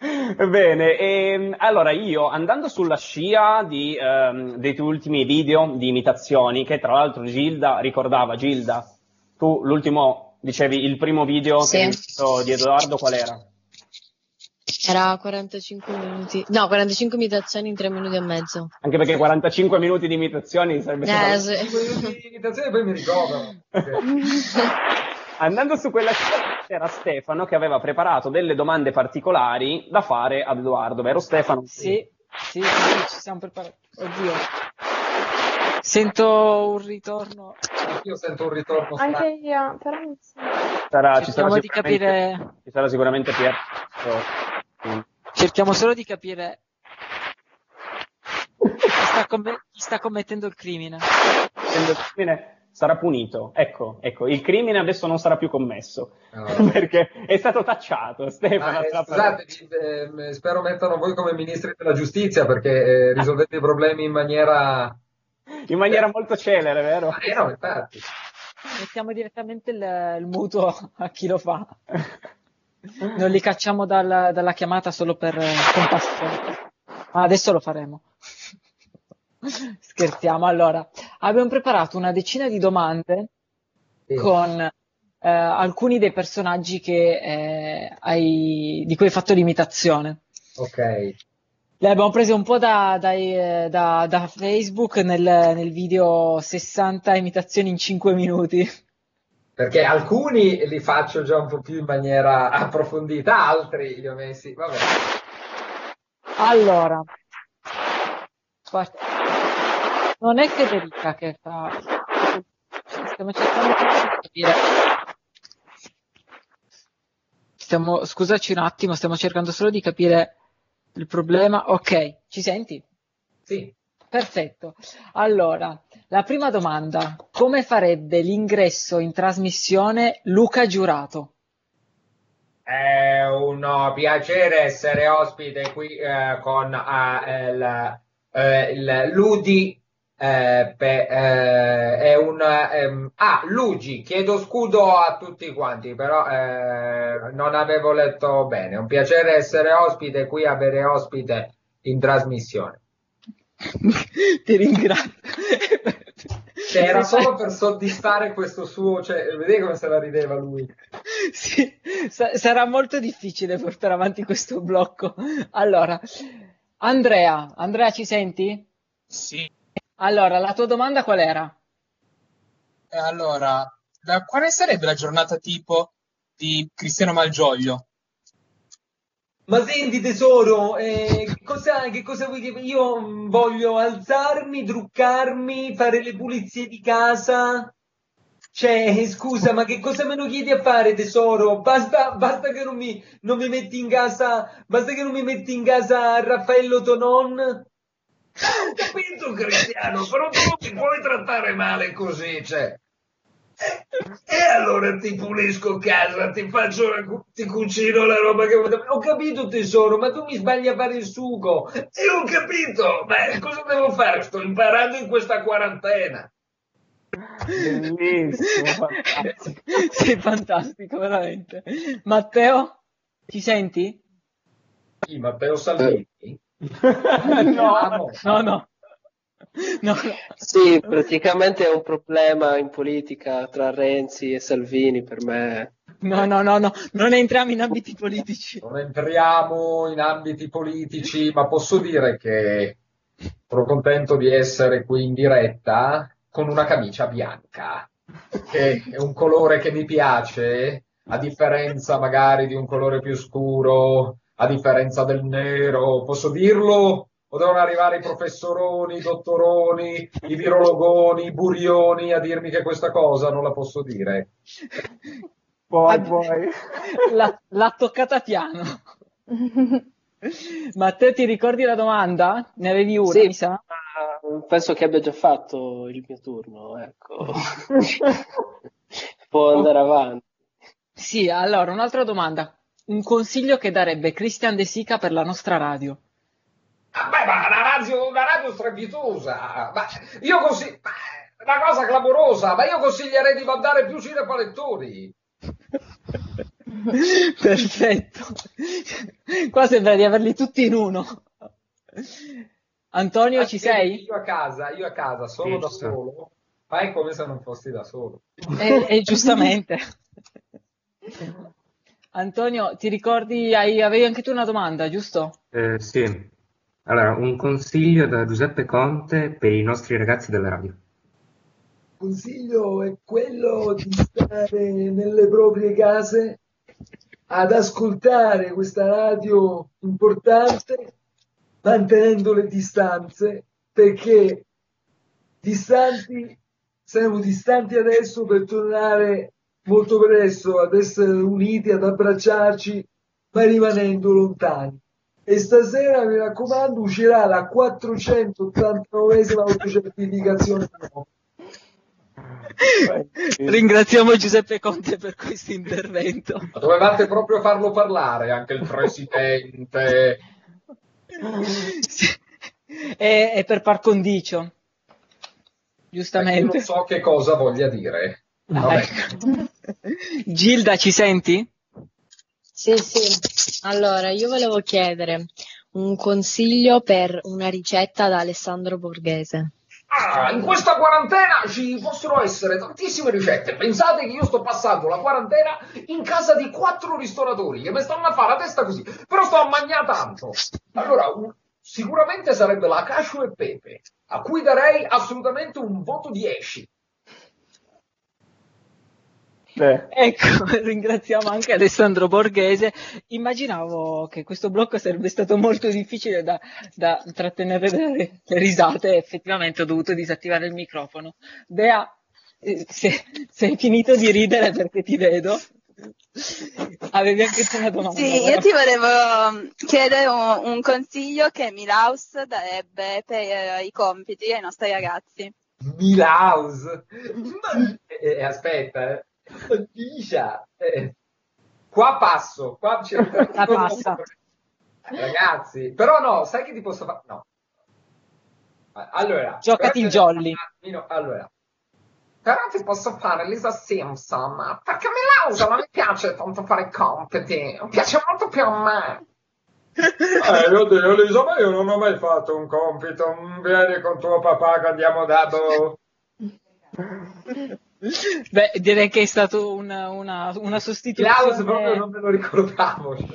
[SPEAKER 3] Bene, ehm, allora io andando sulla scia di, ehm, dei tuoi ultimi video di imitazioni, che tra l'altro Gilda ricordava, Gilda, tu l'ultimo, dicevi il primo video
[SPEAKER 10] Sì.
[SPEAKER 3] che hai visto di Edoardo qual era?
[SPEAKER 10] Era 45 minuti, no, 45 imitazioni in 3 minuti e mezzo.
[SPEAKER 3] Anche perché 45 minuti di imitazioni sarebbe
[SPEAKER 10] Eh,
[SPEAKER 3] stato-
[SPEAKER 10] sì.
[SPEAKER 13] L'imitazione poi mi ricordo.
[SPEAKER 3] Andando su quella scia c'era Stefano che aveva preparato delle domande particolari da fare ad Edoardo, vero Stefano?
[SPEAKER 7] Sì, sì, sì, ci siamo preparati. Oddio. Sento un ritorno.
[SPEAKER 13] Io sento un ritorno
[SPEAKER 4] Anche io, però non so.
[SPEAKER 3] Sarà- ci, sarà
[SPEAKER 7] di
[SPEAKER 3] sicuramente,
[SPEAKER 7] capire.
[SPEAKER 3] ci sarà sicuramente Pier.
[SPEAKER 7] Cerchiamo solo di capire chi sta, comm- chi sta commettendo il crimine.
[SPEAKER 3] Il crimine sarà punito. Ecco, ecco, il crimine adesso non sarà più commesso perché è stato tacciato. Stefano,
[SPEAKER 13] Ah, eh, scusate, ehm, spero mettano voi come ministri della giustizia perché eh, risolvete i problemi in maniera...
[SPEAKER 3] in maniera molto celere, vero?
[SPEAKER 13] Eh no, infatti.
[SPEAKER 7] Mettiamo direttamente il, il mutuo a chi lo fa. Non li cacciamo dal- dalla chiamata solo per eh, compassione. Ma adesso lo faremo. Scherziamo. Allora, abbiamo preparato una decina di domande con eh, alcuni dei personaggi che, eh, hai- di cui hai fatto l'imitazione.
[SPEAKER 13] Ok.
[SPEAKER 7] Le abbiamo prese un po' da, dai, eh, da- da Facebook nel, nel video 60 imitazioni in 5 minuti.
[SPEAKER 13] Perché alcuni li faccio già un po' più in maniera approfondita, altri li ho messi... Vabbè.
[SPEAKER 7] Allora, non è Federica che fa. Stiamo cercando di capire. Stiamo, scusaci un attimo, stiamo cercando solo di capire il problema. Ok, ci senti?
[SPEAKER 13] Sì.
[SPEAKER 7] Perfetto. Allora, la prima domanda: come farebbe l'ingresso in trasmissione Luca Giurato?
[SPEAKER 15] È un piacere essere ospite qui eh, con eh, il, eh, il Ludi. eh, eh, è un ehm, ah Luigi, chiedo scudo a tutti quanti, però eh, non avevo letto bene. È un piacere essere ospite qui, avere ospite in trasmissione.
[SPEAKER 7] Ti ringrazio.
[SPEAKER 13] Cioè, era solo per soddisfare questo suo... Cioè, vedete come se la rideva lui?
[SPEAKER 7] Sì, sa- sarà molto difficile portare avanti questo blocco. Allora, Andrea, Andrea, ci senti?
[SPEAKER 8] Sì.
[SPEAKER 7] Allora, la tua domanda qual era?
[SPEAKER 8] Eh, Allora, la- quale sarebbe la giornata tipo di Cristiano Malgioglio?
[SPEAKER 16] Ma senti tesoro, eh, cosa, che cosa vuoi che io voglio alzarmi, truccarmi, fare le pulizie di casa? Cioè, scusa, ma che cosa me lo chiedi a fare tesoro? Basta, basta che non mi, non mi metti in casa, basta che non mi metti in casa Raffaello Tonon?
[SPEAKER 15] Ho capito Cristiano, però tu non ti puoi trattare male così, cioè. E allora ti pulisco casa, ti faccio la cu- ti cucino la roba che vuoi.
[SPEAKER 16] Ho capito tesoro, ma tu mi sbagli a fare il sugo.
[SPEAKER 15] E ho capito, ma cosa devo fare? Sto imparando in questa quarantena.
[SPEAKER 3] Bellissimo, fantastico.
[SPEAKER 7] Sei fantastico, veramente. Matteo? Ci senti?
[SPEAKER 13] Sì, Matteo Salvini.
[SPEAKER 7] no, no, no. No,
[SPEAKER 9] Sì, praticamente è un problema in politica tra Renzi e Salvini per me.
[SPEAKER 7] no, no, no, no, non entriamo in ambiti politici.
[SPEAKER 13] Non entriamo in ambiti politici, ma posso dire che sono contento di essere qui in diretta con una camicia bianca, che è un colore che mi piace, a differenza magari di un colore più scuro, a differenza del nero. Posso dirlo? O devono arrivare i professoroni, i dottoroni, i virologoni, i burioni a dirmi che questa cosa non la posso dire?
[SPEAKER 7] Puoi, puoi. L'ha, l'ha toccata piano. Ma te ti ricordi la domanda? Ne avevi una,
[SPEAKER 9] Sì,
[SPEAKER 7] mi sa?
[SPEAKER 9] ma penso che abbia già fatto il mio turno, ecco. Può andare avanti.
[SPEAKER 7] Sì, allora, un'altra domanda. Un consiglio che darebbe Christian De Sica per la nostra radio?
[SPEAKER 13] Beh, ma la radio, una radio strepitosa, ma io così, ma una cosa clamorosa, ma io consiglierei di mandare più cinepanettoni.
[SPEAKER 7] Perfetto. Qua sembra di averli tutti in uno. Antonio, ci sei?
[SPEAKER 13] Io a casa, io a casa, sono da solo, fai come se non fossi da solo.
[SPEAKER 7] E, e giustamente. Antonio, ti ricordi, hai- avevi anche tu una domanda, giusto?
[SPEAKER 11] Eh, sì. Allora, un consiglio da Giuseppe Conte per i nostri ragazzi della radio.
[SPEAKER 17] consiglio è quello di stare nelle proprie case ad ascoltare questa radio importante mantenendo le distanze perché distanti siamo distanti adesso per tornare molto presto ad essere uniti, ad abbracciarci, ma rimanendo lontani. E stasera, mi raccomando, uscirà la 489esima autocertificazione.
[SPEAKER 7] Ringraziamo Giuseppe Conte per questo intervento.
[SPEAKER 13] Ma dovevate proprio farlo parlare, anche il presidente.
[SPEAKER 7] È, è per par condicio.
[SPEAKER 13] Io
[SPEAKER 7] Giustamente.
[SPEAKER 13] non so che cosa voglia dire.
[SPEAKER 7] Ah, ecco. Gilda, ci senti?
[SPEAKER 10] Sì, sì. Allora, io volevo chiedere un consiglio per una ricetta da Alessandro Borghese.
[SPEAKER 13] Ah, in questa quarantena ci possono essere tantissime ricette. Pensate che io sto passando la quarantena in casa di quattro ristoratori che mi stanno a fare la testa così, però sto a mangiare tanto. Allora, un- sicuramente sarebbe la cascio e pepe, a cui darei assolutamente un voto 10.
[SPEAKER 7] Ecco, ringraziamo anche Alessandro Borghese. Immaginavo che questo blocco sarebbe stato molto difficile da, da trattenere le, le risate, effettivamente ho dovuto disattivare il microfono. Bea, eh, se, se hai finito di ridere perché ti vedo, avevi anche tu una domanda.
[SPEAKER 5] Sì, io
[SPEAKER 7] vero?
[SPEAKER 5] ti volevo chiedere un, un consiglio che Milaus darebbe per eh, i compiti ai nostri ragazzi.
[SPEAKER 13] Milaus! Eh, eh, aspetta, eh. Dicia, eh. Qua passo, qua c'è
[SPEAKER 7] Ah, passa.
[SPEAKER 13] Ragazzi, però no, sai che ti posso fare? No. Allora,
[SPEAKER 7] Giocati il
[SPEAKER 13] però-
[SPEAKER 7] jolly.
[SPEAKER 13] Allora, però ti posso fare Lisa Simpson, perché Milaus non mi piace tanto fare compiti, mi piace molto più a me. Eh, oddio, Lisa, ma io non ho mai fatto un compito. Vieni con tuo papà che andiamo da boh.
[SPEAKER 7] Beh, direi che è stato una, una, una sostituzione.
[SPEAKER 13] Klaus proprio non me lo ricordavo.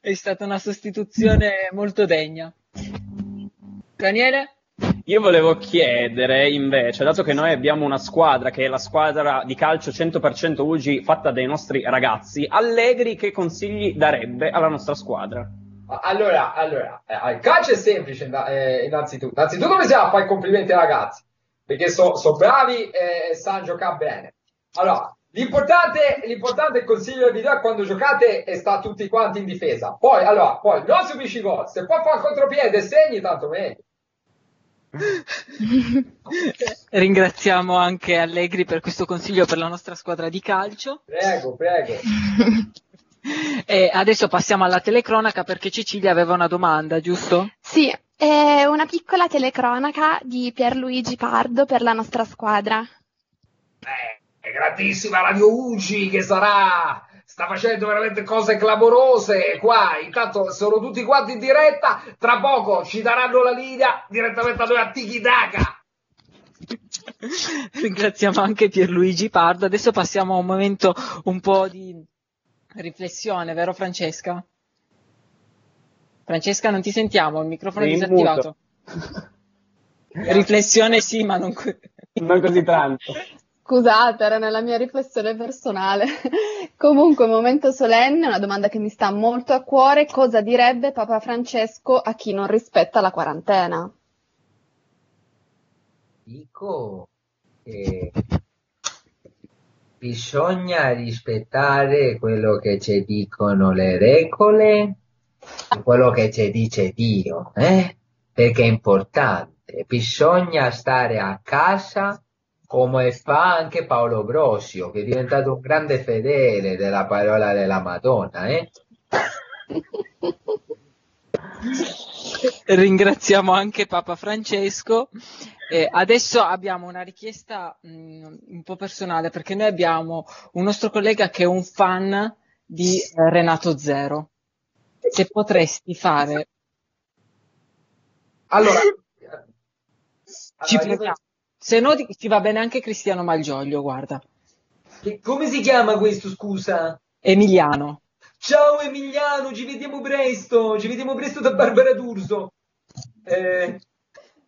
[SPEAKER 7] È stata una sostituzione molto degna. Daniele?
[SPEAKER 3] Io volevo chiedere invece, dato che noi abbiamo una squadra che è la squadra di calcio 100% UGI fatta dai nostri ragazzi, Allegri che consigli darebbe alla nostra squadra?
[SPEAKER 13] Allora, allora, eh, il calcio è semplice eh, innanzitutto. Innanzitutto bisogna fare i complimenti ai ragazzi, perché sono bravi e sanno giocare bene. Allora, l'importante, l'importante consiglio che vi do è quando giocate e sta tutti quanti in difesa. Poi, allora, poi non subisci gol, se poi fa il contropiede e segni, tanto meglio.
[SPEAKER 7] Ringraziamo anche Allegri per questo consiglio per la nostra squadra di calcio.
[SPEAKER 13] Prego, prego.
[SPEAKER 7] E adesso passiamo alla telecronaca perché Cecilia aveva una domanda, giusto?
[SPEAKER 12] Sì, è una piccola telecronaca di Pierluigi Pardo per la nostra squadra.
[SPEAKER 13] È grandissima Radio Ugi che sarà, sta facendo veramente cose clamorose qua. Intanto sono tutti quanti in diretta. Tra poco ci daranno la linea direttamente a noi a Tiki Taka.
[SPEAKER 7] Ringraziamo anche Pierluigi Pardo. Adesso passiamo a un momento un po' di riflessione, vero Francesca? Francesca, non ti sentiamo, il microfono è disattivato. Riflessione sì, ma non, co-
[SPEAKER 3] Non così tanto.
[SPEAKER 6] Scusate, era nella mia riflessione personale. Comunque, momento solenne, una domanda che mi sta molto a cuore. Cosa direbbe Papa Francesco a chi non rispetta la quarantena?
[SPEAKER 15] Dico che bisogna rispettare quello che ci dicono le regole quello che ci dice Dio, eh? Perché è importante. Bisogna stare a casa come fa anche Paolo Brosio, che è diventato un grande fedele della parola della Madonna, eh?
[SPEAKER 7] Ringraziamo anche Papa Francesco. Eh, adesso abbiamo una richiesta mh, un po' personale perché noi abbiamo un nostro collega che è un fan di Renato Zero. Se potresti fare.
[SPEAKER 13] Allora,
[SPEAKER 7] Ci
[SPEAKER 13] allora,
[SPEAKER 7] proviamo. Se no, ti ti va bene anche Cristiano Malgioglio, guarda.
[SPEAKER 13] che- come si chiama questo, scusa?
[SPEAKER 7] Emiliano.
[SPEAKER 13] Ciao Emiliano, ci vediamo presto, ci vediamo presto da Barbara D'Urso. Eh,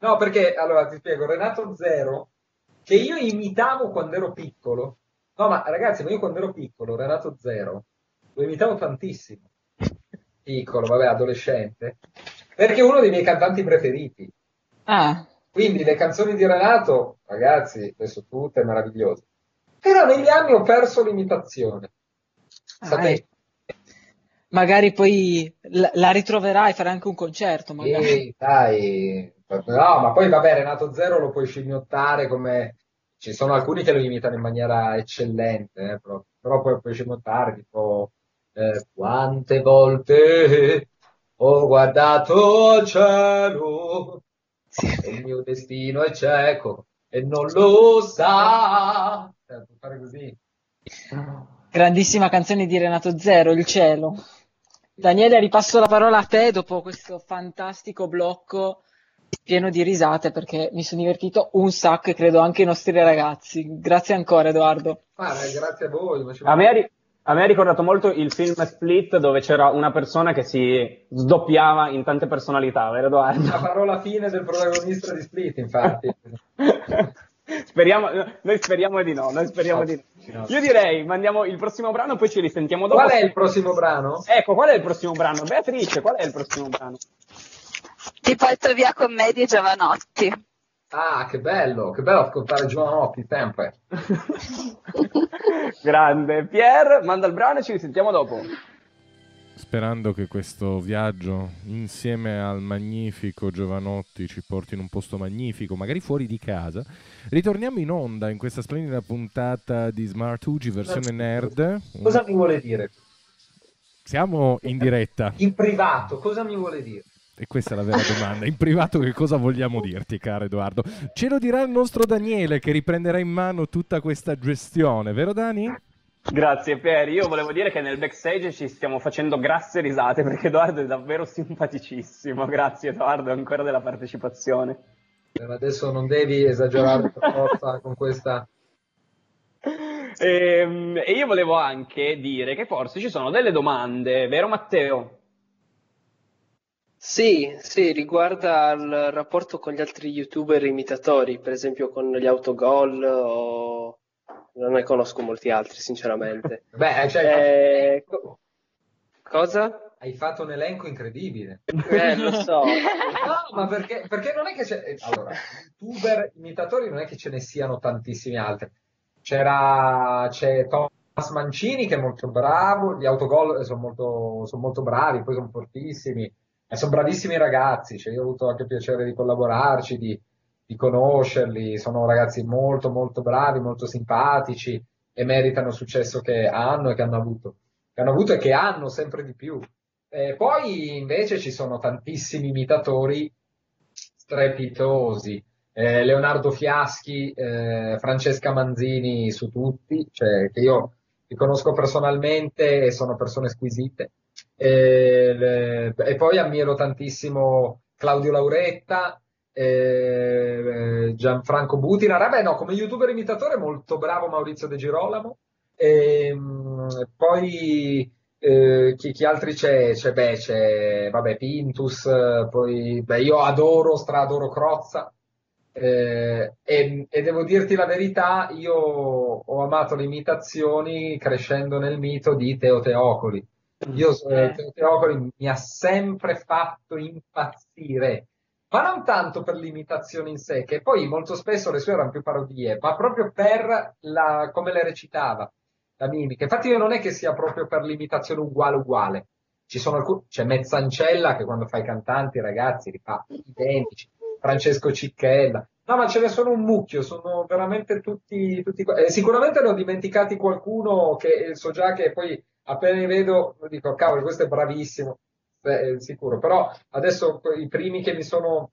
[SPEAKER 13] no, perché, allora ti spiego, Renato Zero, che io imitavo quando ero piccolo. No, ma ragazzi, ma io quando ero piccolo, Renato Zero, lo imitavo tantissimo. Piccolo, vabbè, adolescente. Perché è uno dei miei cantanti preferiti.
[SPEAKER 7] Ah,
[SPEAKER 13] Quindi le canzoni di Renato, ragazzi, le so tutte meravigliose. Però negli anni ho perso l'imitazione.
[SPEAKER 7] ah,
[SPEAKER 13] Sapete?
[SPEAKER 7] ecco. magari poi la, la ritroverai, farai anche un concerto, magari.
[SPEAKER 13] Sì, dai. No, ma poi vabbè, Renato Zero lo puoi scimmiottare come... Ci sono alcuni che lo imitano in maniera eccellente, eh, però, però poi puoi scimmiottare, tipo... eh, quante volte ho guardato al cielo e il mio destino è cieco e non lo sa. Eh, fare così.
[SPEAKER 7] Grandissima canzone di Renato Zero, Il cielo. Daniele, ripasso la parola a te dopo questo fantastico blocco pieno di risate perché mi sono divertito un sacco e credo anche i nostri ragazzi. Grazie ancora, Edoardo.
[SPEAKER 13] Ma, eh, grazie a voi. ma ci
[SPEAKER 3] A me, ri- a me ha ricordato molto il film Split dove c'era una persona che si sdoppiava in tante personalità, vero Edoardo?
[SPEAKER 13] La parola fine del protagonista di Split, infatti.
[SPEAKER 3] Speriamo, noi speriamo di no, noi speriamo di no. Io direi, mandiamo il prossimo brano, poi ci risentiamo dopo.
[SPEAKER 13] Qual è il prossimo brano?
[SPEAKER 3] Ecco, qual è il prossimo brano? Beatrice, qual è il prossimo brano?
[SPEAKER 5] Ti porto via commedie giovanotti.
[SPEAKER 13] Ah, che bello, che bello ascoltare Giovanotti sempre.
[SPEAKER 3] Grande. Pier, manda il brano e ci risentiamo dopo.
[SPEAKER 2] Sperando che questo viaggio insieme al magnifico Giovanotti ci porti in un posto magnifico, magari fuori di casa. Ritorniamo in onda in questa splendida puntata di Smart Ugi versione nerd.
[SPEAKER 13] Cosa mi vuole dire?
[SPEAKER 2] Siamo in diretta
[SPEAKER 13] In privato, cosa mi vuole dire?
[SPEAKER 2] E questa è la vera domanda. In privato che cosa vogliamo dirti, caro Edoardo? Ce lo dirà il nostro Daniele che riprenderà in mano tutta questa gestione, vero Dani?
[SPEAKER 3] Grazie Pier, io volevo dire che nel backstage ci stiamo facendo grasse risate perché Edoardo è davvero simpaticissimo. Grazie Edoardo ancora della partecipazione.
[SPEAKER 13] Per adesso non devi esagerare per forza con questa...
[SPEAKER 3] Ehm, E, io volevo anche dire che forse ci sono delle domande, vero Matteo?
[SPEAKER 9] Sì, sì, riguarda il rapporto con gli altri youtuber imitatori, per esempio con gli autogol o... Non ne conosco molti altri, sinceramente.
[SPEAKER 13] Beh, cioè,
[SPEAKER 9] Eh, co- cosa?
[SPEAKER 13] hai fatto un elenco incredibile.
[SPEAKER 9] Eh, lo so.
[SPEAKER 13] No, ma perché, perché non è che c'è... Allora, youtuber imitatori non è che ce ne siano tantissimi altri. C'era... C'è Thomas Mancini che è molto bravo, gli autogol sono molto, sono molto bravi, poi sono fortissimi. E sono bravissimi ragazzi, cioè, io ho avuto anche il piacere di collaborarci, di, di conoscerli, sono ragazzi molto molto bravi, molto simpatici e meritano il successo che hanno e che hanno avuto, che hanno avuto e che hanno sempre di più. E poi invece ci sono tantissimi imitatori strepitosi, Eh, Leonardo Fiaschi, eh, Francesca Manzini su tutti, cioè che io li conosco personalmente e sono persone squisite. E, e poi ammiro tantissimo Claudio Lauretta, eh, Gianfranco Butina. Vabbè, no, come youtuber imitatore molto bravo Maurizio De Girolamo. E, mh, poi eh, chi, chi altri c'è? C'è, beh, c'è vabbè, Pintus, poi beh, io adoro, stradoro Crozza. Eh, e, e devo dirti la verità, io ho amato le imitazioni crescendo nel mito di Teo Teocoli. Io, eh, Teo Teocoli mi ha sempre fatto impazzire, ma non tanto per l'imitazione in sé, che poi molto spesso le sue erano più parodie, ma proprio per la, come le recitava, la mimica. Infatti io non è che sia proprio per l'imitazione uguale uguale. Ci sono alcuni, c'è Mezzancella che quando fa i cantanti, ragazzi, li fa identici. Francesco Cicchella. No, ma ce ne sono un mucchio, sono veramente tutti, tutti eh, sicuramente ne ho dimenticati qualcuno che so già che poi appena li vedo dico, cavolo, questo è bravissimo, eh, sicuro. Però adesso i primi che mi sono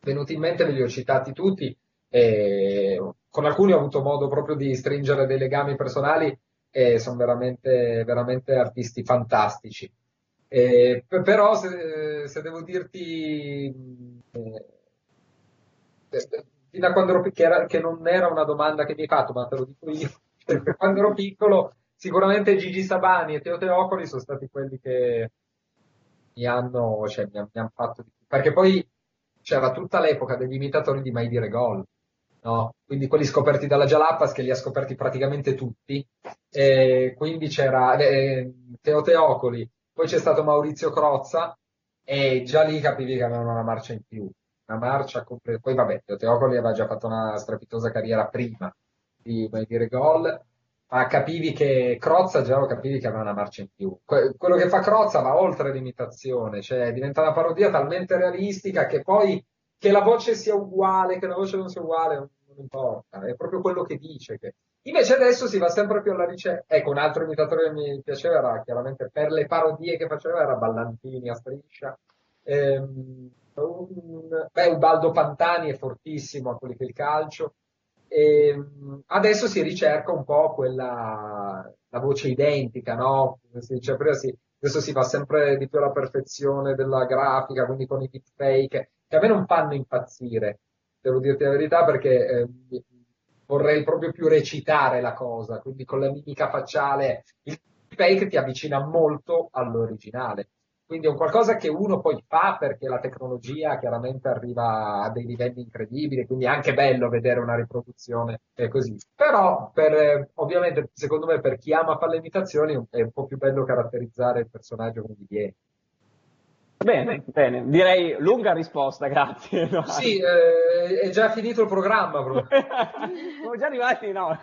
[SPEAKER 13] venuti in mente ve li ho citati tutti e con alcuni ho avuto modo proprio di stringere dei legami personali e sono veramente, veramente artisti fantastici. P- però se, se devo dirti eh, fino a quando ero pic- che, che non era una domanda che mi hai fatto, ma te lo dico io, quando ero piccolo sicuramente Gigi Sabani e Teo Teocoli sono stati quelli che mi hanno, cioè, mi, mi han fatto di più. Perché poi c'era tutta l'epoca degli imitatori di Mai Dire Gol, no? Quindi quelli scoperti dalla Jalapas che li ha scoperti praticamente tutti. E quindi c'era eh, Teo Teocoli, poi c'è stato Maurizio Crozza e già lì capivi che avevano una marcia in più. Una marcia completa. Poi vabbè, Teo Teocoli aveva già fatto una strepitosa carriera prima di Mai Dire Gol, ma capivi che Crozza già lo capivi che aveva una marcia in più. Que- quello che fa Crozza va oltre l'imitazione, cioè diventa una parodia talmente realistica che poi che la voce sia uguale, che la voce non sia uguale, non, non importa, è proprio quello che dice. Che... Invece adesso si va sempre più alla ricerca. Ecco, un altro imitatore che mi piaceva era chiaramente per le parodie che faceva era Ballantini a striscia. Ehm, un- beh, Ubaldo Pantani è fortissimo a quelli che il calcio. E, mh, adesso si ricerca un po' quella, la voce identica, no? Si dice si- adesso si va sempre di più alla perfezione della grafica, quindi con i deepfake, che a me non fanno impazzire, devo dirti la verità, perché eh, vorrei proprio più recitare la cosa, quindi con la mimica facciale, il deepfake ti avvicina molto all'originale. Quindi è un qualcosa che uno poi fa perché la tecnologia chiaramente arriva a dei livelli incredibili, quindi è anche bello vedere una riproduzione così. Però, per, ovviamente, secondo me, per chi ama fare le imitazioni è un po' più bello caratterizzare il personaggio come viene.
[SPEAKER 3] Bene, bene, direi lunga risposta, grazie. No,
[SPEAKER 13] Sì, eh, è già finito il programma.
[SPEAKER 3] Siamo già arrivati, no.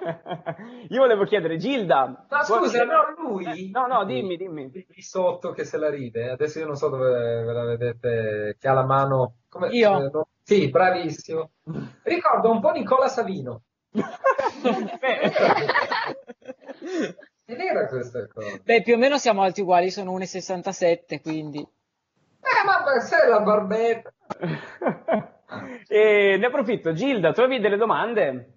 [SPEAKER 3] Io volevo chiedere, Gilda.
[SPEAKER 13] Ma scusa,
[SPEAKER 3] vuoi-
[SPEAKER 13] no, lui?
[SPEAKER 3] No, no, dimmi, dimmi.
[SPEAKER 13] Lì sotto che se la ride. Adesso io non so dove ve la vedete, che ha la mano... Come,
[SPEAKER 7] Io?
[SPEAKER 13] eh? Sì, bravissimo. Ricorda un po' Nicola Savino. È vera questa cosa.
[SPEAKER 7] Beh, più o meno siamo alti uguali, sono 1,67, quindi...
[SPEAKER 13] Eh, ma sei la barbetta.
[SPEAKER 3] E ne approfitto, Gilda, tu avevi delle domande?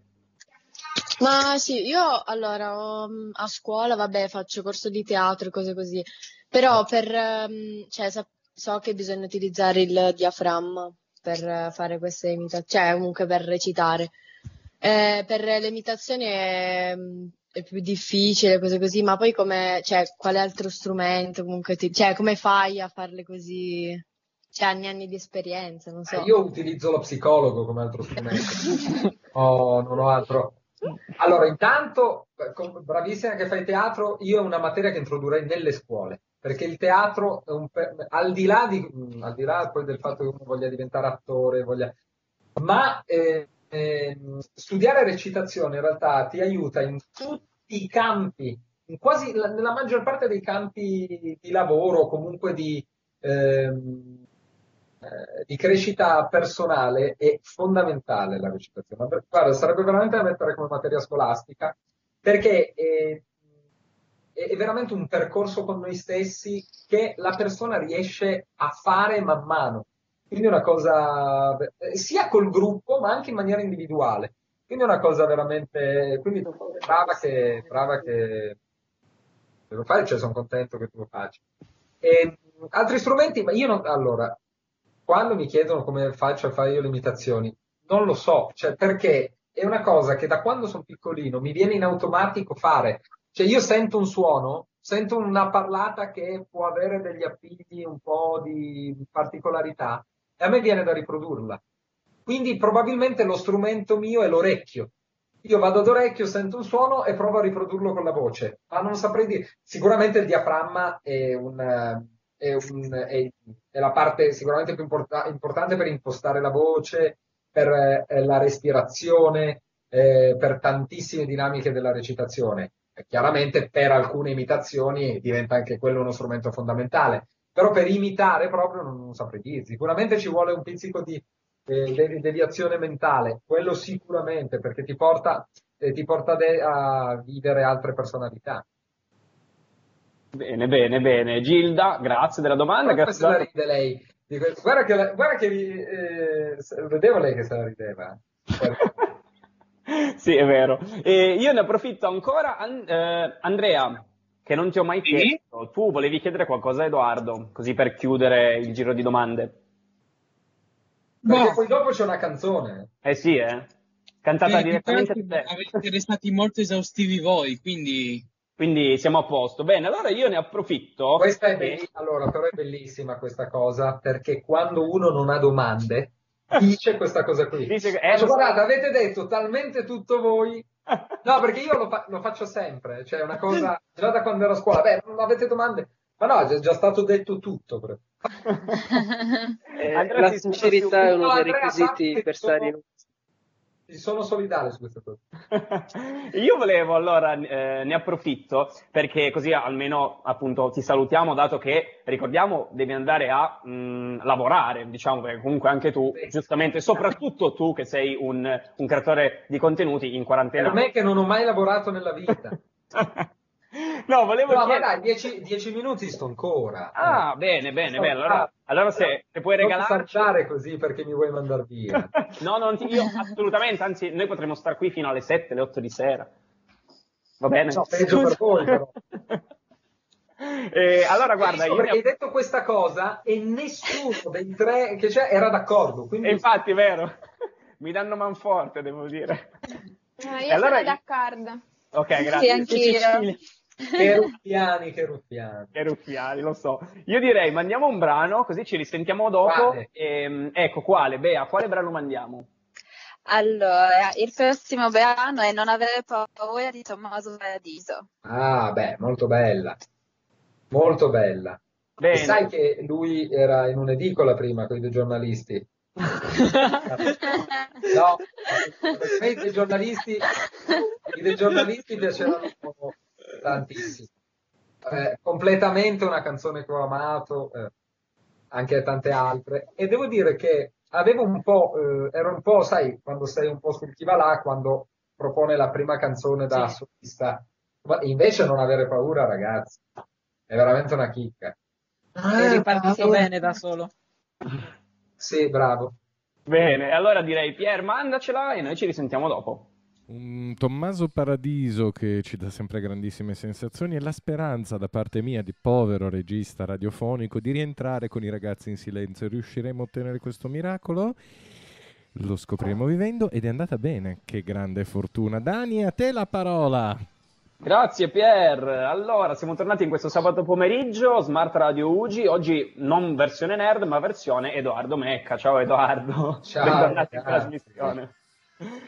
[SPEAKER 10] Ma sì, io allora mm, a scuola, vabbè, faccio corso di teatro e cose così, però per, ehm, cioè, so che bisogna utilizzare il diaframma per eh, fare queste imitazioni, cioè comunque per recitare. Eh, per le imitazioni è, mm, è più difficile, cose così, ma poi come, cioè, quale altro strumento comunque ti, cioè, come fai a farle così? Cioè, anni e anni di esperienza, non so.
[SPEAKER 13] Eh, Io utilizzo lo psicologo come altro strumento. Oh, non ho altro. Allora, intanto, eh, bravissima che fai teatro, io è una materia che introdurrei nelle scuole, perché il teatro, un al di là di, mh, al di là poi del fatto che uno voglia diventare attore, voglia, ma eh, ehm, studiare recitazione in realtà ti aiuta in tutti i campi, in quasi la- nella maggior parte dei campi di lavoro, comunque di, ehm, eh, di crescita personale è fondamentale la recitazione. Guarda, sarebbe veramente da mettere come materia scolastica perché è- è veramente un percorso con noi stessi che la persona riesce a fare man mano. Quindi è una cosa eh, sia col gruppo ma anche in maniera individuale. Quindi è una cosa veramente. Quindi brava che, brava che lo fai, cioè sono contento che tu lo faccia. E, altri strumenti, ma io non, allora, quando mi chiedono come faccio a fare io le imitazioni, non lo so, cioè perché è una cosa che da quando sono piccolino mi viene in automatico fare. Cioè io sento un suono, sento una parlata che può avere degli appigli un po' di particolarità e a me viene da riprodurla. Quindi probabilmente lo strumento mio è l'orecchio. Io vado ad orecchio, sento un suono e provo a riprodurlo con la voce, ma non saprei dire. Sicuramente il diaframma è, un, è, un, è, è la parte sicuramente più importa- importante per impostare la voce, per eh, la respirazione, eh, per tantissime dinamiche della recitazione. E chiaramente per alcune imitazioni diventa anche quello uno strumento fondamentale, però per imitare proprio non, non saprei dire. Sicuramente ci vuole un pizzico di eh, deviazione mentale, quello sicuramente, perché ti porta, eh, ti porta de- a vivere altre personalità.
[SPEAKER 3] Bene, bene, bene. Gilda, grazie della domanda. Grazie
[SPEAKER 13] se la ride lei. Guarda che, la- guarda che eh, vedevo lei che se la rideva.
[SPEAKER 3] Sì, è vero. E io ne approfitto ancora. An- eh, Andrea, che non ti ho mai chiesto, tu volevi chiedere qualcosa a Edoardo, così per chiudere il giro di domande.
[SPEAKER 13] Perché poi dopo c'è una canzone.
[SPEAKER 3] Eh sì, eh. Cantata
[SPEAKER 8] Eh,
[SPEAKER 3] direttamente
[SPEAKER 8] di
[SPEAKER 3] da te.
[SPEAKER 8] Avete stati molto esaustivi voi, quindi...
[SPEAKER 3] Quindi siamo a posto. Bene, allora io ne approfitto.
[SPEAKER 13] Questa è belli- allora, però è bellissima questa cosa, perché quando uno non ha domande, dice questa cosa qui.
[SPEAKER 3] Dice che- eh,
[SPEAKER 13] guardate, avete detto talmente tutto voi. No, perché io lo, fa- lo faccio sempre, cioè è una cosa, già da quando ero a scuola, beh, non avete domande? Ma no, è già stato detto tutto. però.
[SPEAKER 9] Eh, la sincerità è uno dei requisiti per stare in
[SPEAKER 13] Sono solidale su questa cosa.
[SPEAKER 3] Io volevo allora, eh, ne approfitto perché così almeno appunto ti salutiamo dato che ricordiamo devi andare a mh, lavorare, diciamo perché comunque anche tu, giustamente, soprattutto tu che sei un, un creatore di contenuti in quarantena.
[SPEAKER 13] Per me che non ho mai lavorato nella vita.
[SPEAKER 3] No, volevo
[SPEAKER 13] No, ma
[SPEAKER 3] chiedere-
[SPEAKER 13] dai, dieci, dieci minuti sto ancora.
[SPEAKER 3] Ah, bene, bene, bene. Allora, allora se, se puoi
[SPEAKER 13] Non
[SPEAKER 3] regalarci...
[SPEAKER 13] saltare così perché mi vuoi mandare via.
[SPEAKER 3] No, non ti- io assolutamente, anzi, noi potremmo stare qui fino alle 7, le 8 di sera. Va bene?
[SPEAKER 13] No, peggio per voi, però.
[SPEAKER 3] Eh, allora, guarda, io
[SPEAKER 13] perché hai detto questa cosa e nessuno dei tre che c'è era d'accordo. Quindi
[SPEAKER 3] E infatti, è vero. Mi danno manforte, devo dire.
[SPEAKER 12] No,
[SPEAKER 3] E
[SPEAKER 12] io
[SPEAKER 3] allora-
[SPEAKER 12] sono d'accordo.
[SPEAKER 3] Ok, grazie.
[SPEAKER 5] anch'io.
[SPEAKER 13] Che ruffiani, che ruffiani.
[SPEAKER 3] Che ruffiani, lo so. Io direi mandiamo un brano, così ci risentiamo dopo.
[SPEAKER 13] Quale?
[SPEAKER 3] Ehm, ecco, quale? Bea, quale brano mandiamo?
[SPEAKER 5] Allora, il prossimo brano è Non avere paura di Tommaso Paradiso.
[SPEAKER 13] Ah, beh, molto bella. Molto bella.
[SPEAKER 3] Bene.
[SPEAKER 13] E sai che lui era in un'edicola prima con i due giornalisti? No, i dei giornalisti, i dei giornalisti piacevano tantissimo. Eh, completamente una canzone che ho amato, eh, anche tante altre. E devo dire che avevo un po', eh, ero un po', sai, quando sei un po' sul chi va là, quando propone la prima canzone da solista. Ma invece non avere paura, ragazzi, è veramente una chicca.
[SPEAKER 7] È ripartito bene da solo.
[SPEAKER 13] Sì, bravo.
[SPEAKER 3] Bene, allora direi Pier, mandacela e noi ci risentiamo dopo.
[SPEAKER 2] Un Tommaso Paradiso che ci dà sempre grandissime sensazioni e la speranza da parte mia di povero regista radiofonico di rientrare con i ragazzi in silenzio. Riusciremo a ottenere questo miracolo? Lo scopriremo vivendo ed è andata bene. Che grande fortuna. Dani, a te la parola.
[SPEAKER 3] Grazie Pier. Allora, siamo tornati in questo sabato pomeriggio, Smart Radio Ugi, oggi non versione nerd, ma versione Edoardo Mecca. Ciao Edoardo.
[SPEAKER 13] Ciao,
[SPEAKER 3] Bentornati in trasmissione.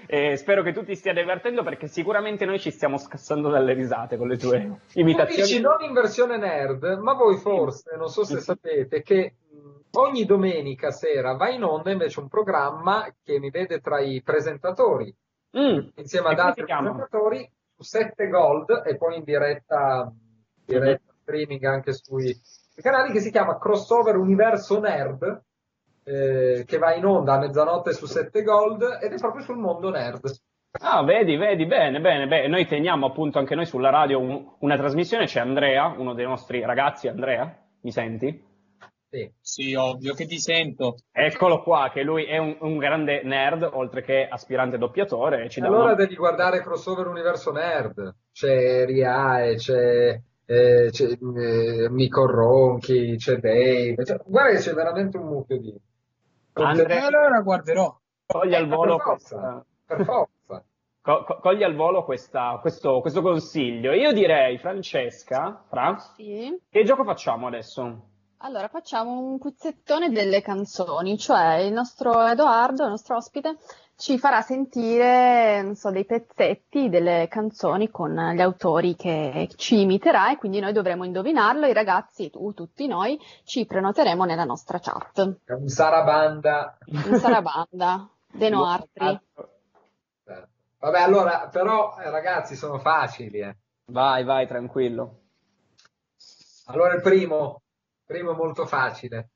[SPEAKER 3] E spero che tu ti stia divertendo perché sicuramente noi ci stiamo scassando dalle risate con le tue
[SPEAKER 13] Tu
[SPEAKER 3] imitazioni.
[SPEAKER 13] dici non in versione nerd, ma voi forse, non so se sapete, che ogni domenica sera va in onda invece un programma che mi vede tra i presentatori, insieme
[SPEAKER 3] Mm. E
[SPEAKER 13] ad altri presentatori, su 7 Gold e poi in diretta, diretta streaming anche sui canali che si chiama Crossover Universo Nerd, eh, che va in onda a mezzanotte su 7 Gold ed è proprio sul mondo nerd.
[SPEAKER 3] Ah, vedi, vedi, bene, bene, bene. Noi teniamo appunto anche noi sulla radio un- una trasmissione, c'è Andrea, uno dei nostri ragazzi, Andrea, mi senti?
[SPEAKER 13] Sì.
[SPEAKER 8] Sì, ovvio che ti sento.
[SPEAKER 3] Eccolo qua, che lui è un, un grande nerd, oltre che aspirante doppiatore.
[SPEAKER 13] Allora
[SPEAKER 3] una-
[SPEAKER 13] devi guardare Crossover Universo Nerd, c'è Riae, c'è eh, c'è, eh, Mico Ronchi, c'è Dave, cioè, guarda che c'è veramente un mucchio di
[SPEAKER 3] Andrea,
[SPEAKER 8] allora guarderò.
[SPEAKER 3] cogli al
[SPEAKER 13] Eh,
[SPEAKER 3] volo
[SPEAKER 13] per forza,
[SPEAKER 3] questa-
[SPEAKER 13] per forza.
[SPEAKER 3] co- co- cogli al volo questa- questo, questo consiglio. Io direi, Francesca, Fra,
[SPEAKER 6] Sì.
[SPEAKER 3] che gioco facciamo adesso?
[SPEAKER 6] Allora, facciamo un quizzettone delle canzoni, cioè il nostro Edoardo, il nostro ospite, ci farà sentire, non so, dei pezzetti delle canzoni con gli autori che ci imiterà e quindi noi dovremo indovinarlo. I ragazzi, tu, tutti noi, ci prenoteremo nella nostra chat.
[SPEAKER 13] Un Sarabanda.
[SPEAKER 6] In Sarabanda, De Noartri.
[SPEAKER 13] Vabbè, allora, però, eh, ragazzi, sono facili. eh.
[SPEAKER 3] Vai, vai, tranquillo.
[SPEAKER 13] Allora, il primo, primo molto facile.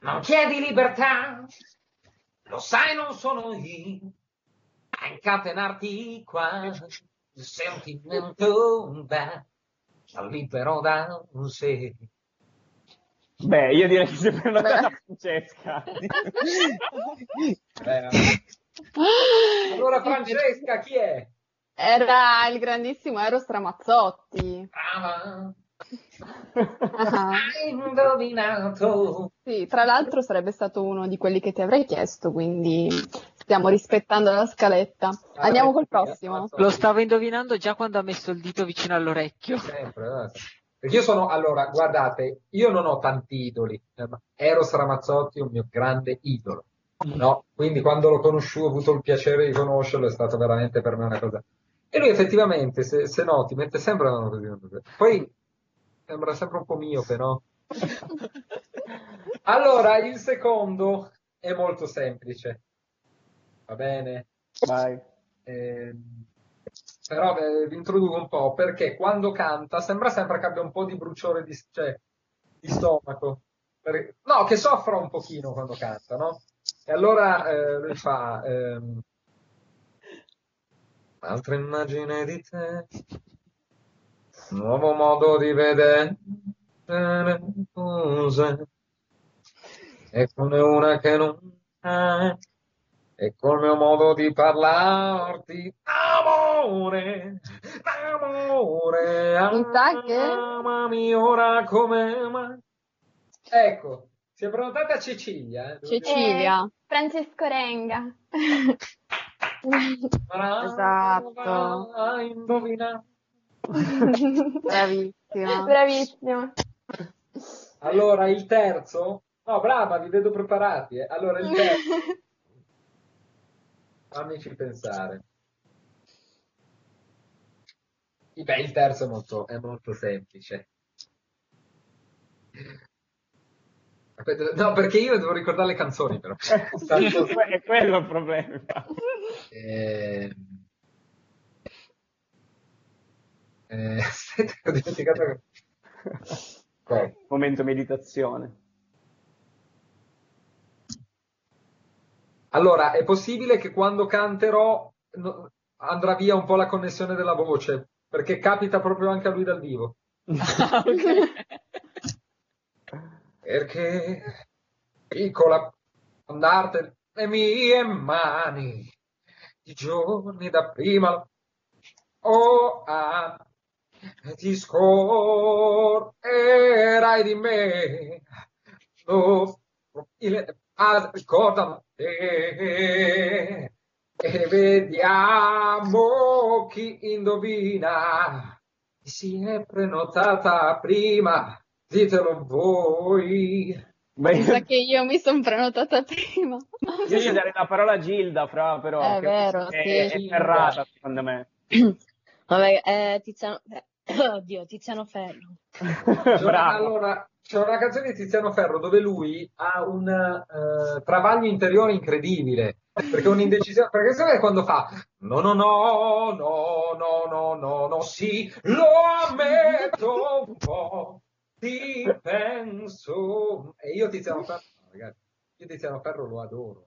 [SPEAKER 15] Non chiedi libertà, lo sai non sono io a incatenarti qua. Il sentimento va libero da un sé.
[SPEAKER 3] Beh, io direi che si è prenotata Francesca.
[SPEAKER 13] Allora, Francesca, chi è?
[SPEAKER 6] Era il grandissimo Eros Ramazzotti.
[SPEAKER 15] Brava.
[SPEAKER 6] Ah.
[SPEAKER 15] Hai indovinato.
[SPEAKER 6] Sì, tra l'altro sarebbe stato uno di quelli che ti avrei chiesto, quindi stiamo rispettando la scaletta. Andiamo col prossimo.
[SPEAKER 7] Lo stavo indovinando già quando ha messo il dito vicino all'orecchio.
[SPEAKER 13] Sempre, eh. Perché io sono, allora, guardate, io non ho tanti idoli. eh, Eros Ramazzotti è un mio grande idolo. No? Quindi quando l'ho conosciuto, ho avuto il piacere di conoscerlo, è stato veramente per me una cosa. E lui effettivamente, se, se noti, mette sempre una così. Poi sembra sempre un po' miope, no? Allora, il secondo è molto semplice. Va bene?
[SPEAKER 3] Vai.
[SPEAKER 13] Ehm, però eh, vi introduco un po' perché quando canta sembra sempre che abbia un po' di bruciore di, cioè, di stomaco. Per- no, che soffra un pochino quando canta, no? E allora eh, lui fa ehm, altra immagine di te, nuovo modo di vedere le cose, è come una che non c'è, e col mio modo di parlarti, amore, amore, amami ora come mai. Ecco, si è prenotata Cecilia. eh.
[SPEAKER 6] Cecilia.
[SPEAKER 12] Francesco Renga.
[SPEAKER 6] Esatto.
[SPEAKER 13] Hai indovinato.
[SPEAKER 6] Bravissima.
[SPEAKER 12] Bravissimo.
[SPEAKER 13] Allora, il terzo. No, brava, vi vedo preparati. eh. Allora, il terzo. Fammici pensare. Beh, il terzo è molto, è molto semplice. Aspetta, No, perché io devo ricordare le canzoni, però. Tanto-
[SPEAKER 3] è quello il problema.
[SPEAKER 13] Eh, eh, aspetta, ho dimenticato. che- Ok.
[SPEAKER 3] Momento meditazione.
[SPEAKER 13] Allora, è possibile che quando canterò no- andrà via un po' la connessione della voce, perché capita proprio anche a lui dal vivo. Perché piccola andarte le mie mani, i giorni da prima, oh, ah, ti scorderai di me, oh, il, ah, ricordami te, e vediamo chi indovina, chi si è prenotata prima, ditelo voi.
[SPEAKER 6] Mi sa che io mi sono prenotata prima.
[SPEAKER 3] Io gli darei la parola a Gilda, fra, però.
[SPEAKER 6] È
[SPEAKER 3] che
[SPEAKER 6] vero,
[SPEAKER 3] è,
[SPEAKER 6] sì.
[SPEAKER 3] è ferrata, secondo me.
[SPEAKER 10] Vabbè, eh, Tiziano, eh, oddio, Tiziano Ferro.
[SPEAKER 13] C'è una-
[SPEAKER 3] Bravo.
[SPEAKER 13] allora, c'è una canzone di Tiziano Ferro dove lui ha un eh, travaglio interiore incredibile. Perché è un'indecisione. Perché sai quando fa no, no, no, no, no, no, no, no, sì, lo ammetto un po', ti penso. E io Tiziano Ferro, ragazzi, io Tiziano Ferro lo adoro.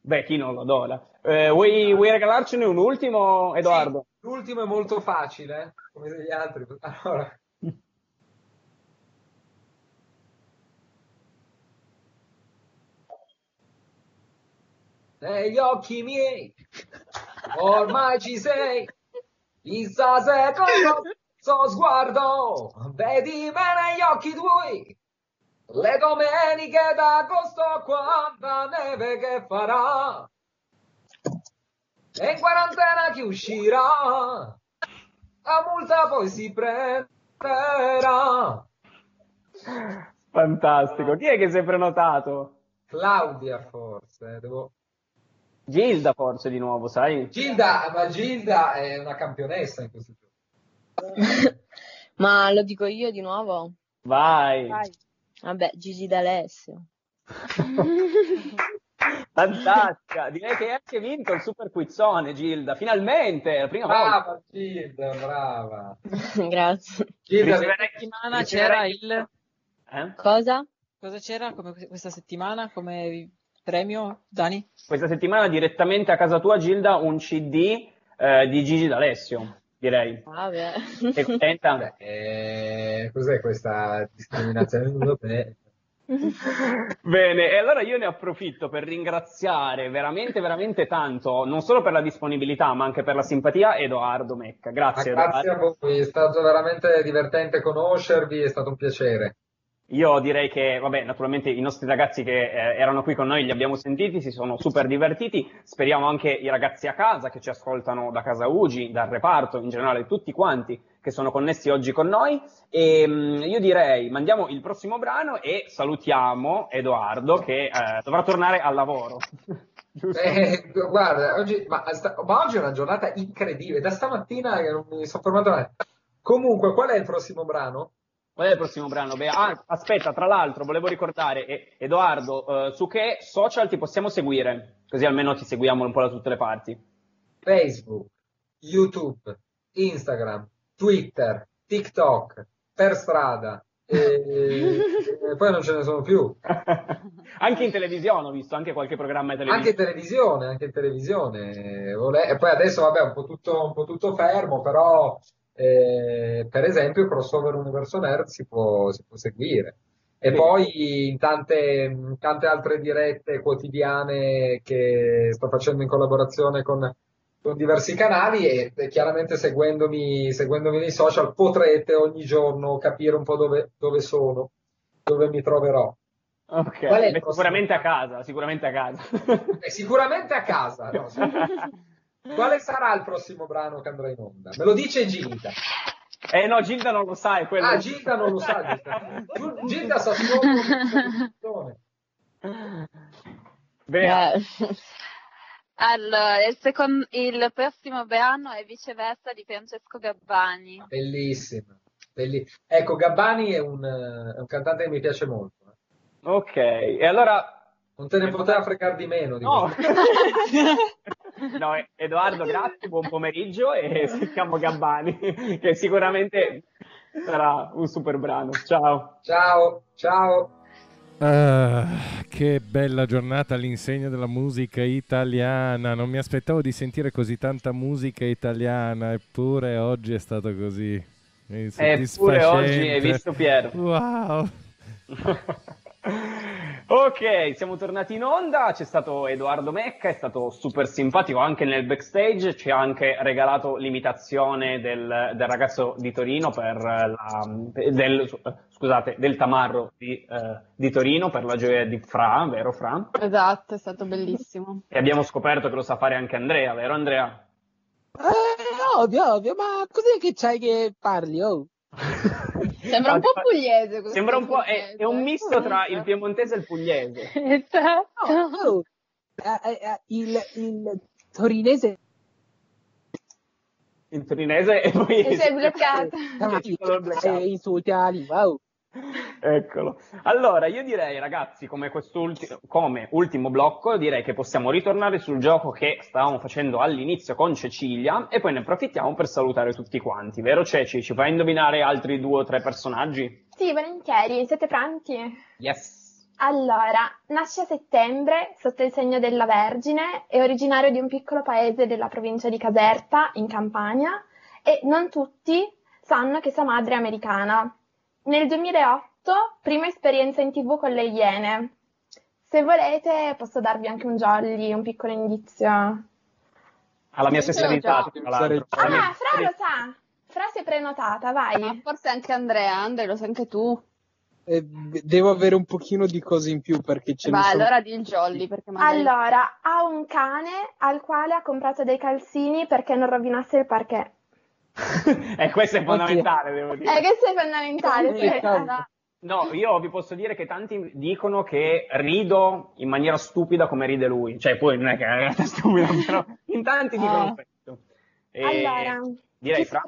[SPEAKER 3] Beh, chi non lo adora. Eh, vuoi, vuoi regalarcene un ultimo, Edoardo?
[SPEAKER 13] L'ultimo è molto facile, eh, come degli altri. Allora.
[SPEAKER 16] negli occhi miei, ormai ci sei, chissà se con lo stesso sguardo vedi me negli occhi tuoi, le domeniche d'agosto quanta neve che farà, e in quarantena chi uscirà, la multa poi si prenderà.
[SPEAKER 3] Fantastico. Chi è che si è prenotato?
[SPEAKER 13] Claudia forse, devo...
[SPEAKER 3] Gilda forse di nuovo, sai?
[SPEAKER 13] Gilda, ma Gilda è una campionessa in questo gioco.
[SPEAKER 10] Ma lo dico io di nuovo?
[SPEAKER 3] Vai.
[SPEAKER 10] Vabbè, Gigi D'Alessio.
[SPEAKER 3] Fantastica. Direi che hai anche vinto il super quizzone, Gilda. Finalmente, la prima volta.
[SPEAKER 13] Brava Gilda, brava.
[SPEAKER 10] Grazie.
[SPEAKER 13] Gilda,
[SPEAKER 7] Questa settimana c'era il...
[SPEAKER 3] Eh?
[SPEAKER 10] Cosa?
[SPEAKER 7] Cosa c'era come questa settimana come premio, Dani?
[SPEAKER 3] Questa settimana direttamente a casa tua, Gilda, un CD eh, di Gigi D'Alessio, direi.
[SPEAKER 10] Vabbè.
[SPEAKER 3] Sei contenta?
[SPEAKER 13] Eh, cos'è questa discriminazione?
[SPEAKER 3] Bene, e allora io ne approfitto per ringraziare veramente, veramente tanto, non solo per la disponibilità, ma anche per la simpatia, Edoardo Mecca. Grazie,
[SPEAKER 13] Ma grazie a
[SPEAKER 3] Edoardo.
[SPEAKER 13] voi, è stato veramente divertente conoscervi, è stato un piacere.
[SPEAKER 3] Io direi che, vabbè, naturalmente i nostri ragazzi che eh, erano qui con noi li abbiamo sentiti, si sono super divertiti. Speriamo anche i ragazzi a casa che ci ascoltano da casa Ugi, dal reparto, in generale tutti quanti che sono connessi oggi con noi. E mh, io direi mandiamo il prossimo brano e salutiamo Edoardo che eh, dovrà tornare al lavoro.
[SPEAKER 13] Eh, guarda, oggi, ma, ma oggi è una giornata incredibile, da stamattina non mi sono fermato mai. Comunque, qual è il prossimo brano?
[SPEAKER 3] Qual è il prossimo brano? Beh, ah, aspetta, tra l'altro, volevo ricordare, eh, Edoardo, eh, su che social ti possiamo seguire? Così almeno ti seguiamo un po' da tutte le parti.
[SPEAKER 13] Facebook, YouTube, Instagram, Twitter, TikTok, per strada, e, e poi non ce ne sono più.
[SPEAKER 3] anche in televisione ho visto, anche qualche programma di
[SPEAKER 13] Anche
[SPEAKER 3] televisione.
[SPEAKER 13] in televisione, anche in televisione. E poi adesso, vabbè, un po' tutto, un po' tutto fermo, però, eh, per esempio, Crossover Universo Nerd si può, si può seguire. E
[SPEAKER 3] Sì.
[SPEAKER 13] poi in tante, in tante altre dirette quotidiane che sto facendo in collaborazione con, con diversi canali e, e chiaramente seguendomi, seguendomi nei social potrete ogni giorno capire un po' dove, dove sono, dove mi troverò.
[SPEAKER 3] Ok,
[SPEAKER 13] Qual è il
[SPEAKER 3] beh,
[SPEAKER 13] prossimo?
[SPEAKER 3] sicuramente a casa, sicuramente a casa.
[SPEAKER 13] E sicuramente a casa. no? Quale sarà il prossimo brano che andrà in onda? Me lo dice Gilda.
[SPEAKER 3] Eh no, Gilda non lo sa, è quello.
[SPEAKER 13] Ah, Gilda non lo sa. Gilda, Gilda sa solo questa
[SPEAKER 3] Bea,
[SPEAKER 5] Eh. Allora, il, secon- il prossimo brano è Viceversa di Francesco Gabbani.
[SPEAKER 13] Bellissima. belli- Ecco, Gabbani è un, è un cantante che mi piace molto. eh.
[SPEAKER 3] ok, e allora...
[SPEAKER 13] Non te ne poteva fregare di meno. Di
[SPEAKER 3] No. no, Edoardo, grazie, buon pomeriggio e sentiamo Gabbani, che sicuramente sarà un super brano. Ciao.
[SPEAKER 13] Ciao, ciao.
[SPEAKER 2] Ah, che bella giornata all'insegna della musica italiana. Non mi aspettavo di sentire così tanta musica italiana, eppure oggi è stato così. È
[SPEAKER 3] Eppure oggi hai visto Piero.
[SPEAKER 2] Wow.
[SPEAKER 3] Ok, siamo tornati in onda, c'è stato Edoardo Mecca, è stato super simpatico anche nel backstage, ci ha anche regalato l'imitazione del, del ragazzo di Torino per la, del, scusate, del tamarro di, eh, di Torino per la gioia di Fra, vero Fra?
[SPEAKER 6] Esatto, è stato bellissimo.
[SPEAKER 3] E abbiamo scoperto che lo sa fare anche Andrea, vero Andrea?
[SPEAKER 18] Eh, ovvio, ovvio, ma cos'è che c'hai che parli, oh?
[SPEAKER 6] Sembra un po' pugliese questo
[SPEAKER 3] Sembra un po', è, è un misto tra il
[SPEAKER 6] Esatto.
[SPEAKER 3] piemontese e il pugliese.
[SPEAKER 6] Esatto.
[SPEAKER 18] Oh, eh, eh, eh, il, il torinese
[SPEAKER 3] Il torinese e poi...
[SPEAKER 6] E sei bloccato.
[SPEAKER 18] eh, insulti alla lingua, oh.
[SPEAKER 3] Eccolo. Allora, io direi, ragazzi, come, come ultimo blocco, direi che possiamo ritornare sul gioco che stavamo facendo all'inizio con Cecilia e poi ne approfittiamo per salutare tutti quanti, vero Ceci? Ci fai indovinare altri due o tre personaggi?
[SPEAKER 12] Sì, volentieri, siete pronti?
[SPEAKER 3] Yes.
[SPEAKER 12] Allora, nasce a settembre sotto il segno della Vergine, è originario di un piccolo paese della provincia di Caserta, in Campania, e non tutti sanno che sua madre è americana. Nel 2008, prima esperienza in tv con le Iene. Se volete posso darvi anche un jolly, un piccolo indizio.
[SPEAKER 3] Alla mia stessa età,
[SPEAKER 6] già.
[SPEAKER 3] tra l'altro. Alla mia
[SPEAKER 12] Ah, Fra lo sa! Fra si è prenotata, vai.
[SPEAKER 6] Ma forse anche Andrea, Andrea, lo sai anche tu.
[SPEAKER 18] Eh, devo avere un pochino di cose in più perché ce ne
[SPEAKER 6] Vai,
[SPEAKER 18] sono.
[SPEAKER 6] allora di il jolly, perché magari...
[SPEAKER 12] Allora, ha un cane al quale ha comprato dei calzini perché non rovinasse il parquet.
[SPEAKER 3] E questo è fondamentale, devo dire.
[SPEAKER 12] Eh, questo è fondamentale.
[SPEAKER 18] Eh,
[SPEAKER 12] sì.
[SPEAKER 3] No, io vi posso dire che tanti dicono che rido in maniera stupida come ride lui. Cioè, poi non è che è una realtà stupida, però in tanti dicono
[SPEAKER 6] Ah.
[SPEAKER 3] questo. E
[SPEAKER 12] allora,
[SPEAKER 3] direi
[SPEAKER 12] chi
[SPEAKER 3] fra.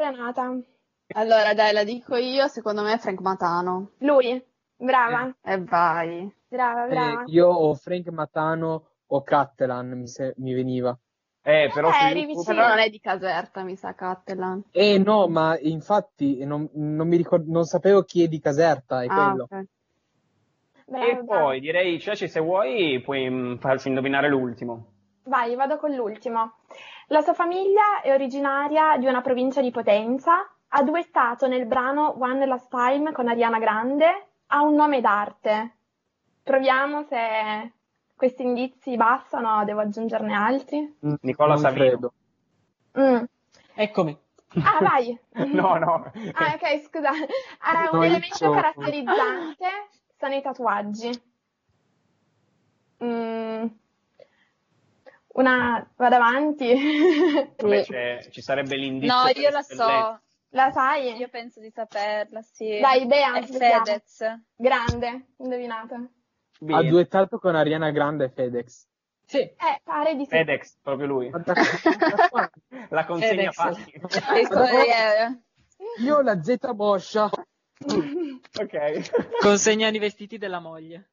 [SPEAKER 6] Allora, dai, la dico io, secondo me è Frank Matano.
[SPEAKER 12] Lui, brava,
[SPEAKER 6] E vai.
[SPEAKER 12] brava,
[SPEAKER 18] Eh,
[SPEAKER 12] brava.
[SPEAKER 18] io ho Frank Matano o Cattelan, mi, se- mi veniva.
[SPEAKER 3] Eh, però
[SPEAKER 12] Eh, eri vicino.
[SPEAKER 6] Però non è di Caserta, mi sa, Cattelan.
[SPEAKER 18] Eh no, ma infatti non, non mi ricordo, non sapevo chi è di Caserta, è
[SPEAKER 6] Ah,
[SPEAKER 18] quello.
[SPEAKER 6] ok.
[SPEAKER 12] brava,
[SPEAKER 3] E
[SPEAKER 12] brava.
[SPEAKER 3] poi direi, Ceci, se vuoi, puoi mm, farci indovinare l'ultimo.
[SPEAKER 12] Vai, vado con l'ultimo. La sua famiglia è originaria di una provincia di Potenza, ha duettato nel brano One Last Time con Ariana Grande, ha un nome d'arte. Proviamo se questi indizi bastano devo aggiungerne altri.
[SPEAKER 3] Nicola
[SPEAKER 18] Non
[SPEAKER 3] Savino.
[SPEAKER 12] Mm.
[SPEAKER 7] Eccomi.
[SPEAKER 12] Ah, vai!
[SPEAKER 3] No, no.
[SPEAKER 12] Ah, ok, scusa. Ha un elemento caratterizzante, sta nei tatuaggi. Mm. Una... vado avanti.
[SPEAKER 3] Vabbè, c'è- ci sarebbe l'indizio.
[SPEAKER 5] No, io la so.
[SPEAKER 12] La sai?
[SPEAKER 5] Io penso di saperla, sì.
[SPEAKER 12] Dai, idea,
[SPEAKER 5] È. Fedez.
[SPEAKER 12] Grande, indovinato.
[SPEAKER 18] Ha
[SPEAKER 3] Bene.
[SPEAKER 18] duettato con Ariana Grande e FedEx.
[SPEAKER 7] Sì.
[SPEAKER 12] Eh, pare di sì.
[SPEAKER 3] FedEx, proprio lui. La consegna facile.
[SPEAKER 5] Storiere.
[SPEAKER 18] Io ho la Z Boscia.
[SPEAKER 3] ok.
[SPEAKER 7] Consegnano i vestiti della moglie.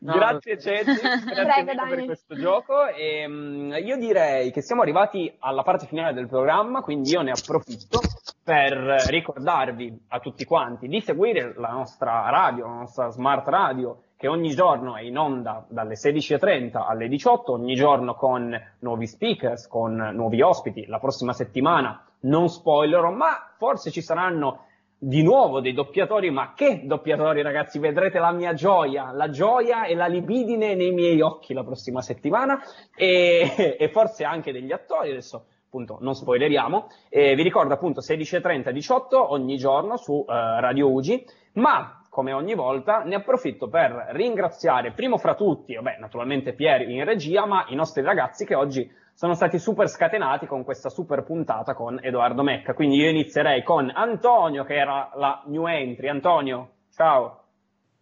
[SPEAKER 18] No,
[SPEAKER 3] Grazie Ceci, grazie
[SPEAKER 12] Prego,
[SPEAKER 3] mille per questo gioco. E, mm, io direi che siamo arrivati alla parte finale del programma, quindi io ne approfitto per ricordarvi a tutti quanti di seguire la nostra radio, la nostra smart radio, che ogni giorno è in onda dalle 16.30 alle 18, ogni giorno con nuovi speakers, con nuovi ospiti. La prossima settimana non spoilerò, ma forse ci saranno di nuovo dei doppiatori, ma che doppiatori ragazzi, vedrete la mia gioia, la gioia e la libidine nei miei occhi la prossima settimana. E, e forse anche degli attori, adesso appunto non spoileriamo, e vi ricordo appunto 16.30 18 ogni giorno su eh, Radio Ugi, ma come ogni volta ne approfitto per ringraziare primo fra tutti, vabbè naturalmente Pier in regia, ma i nostri ragazzi che oggi sono stati super scatenati con questa super puntata con Edoardo Mecca. Quindi io inizierei con Antonio, che era la new entry. Antonio, ciao.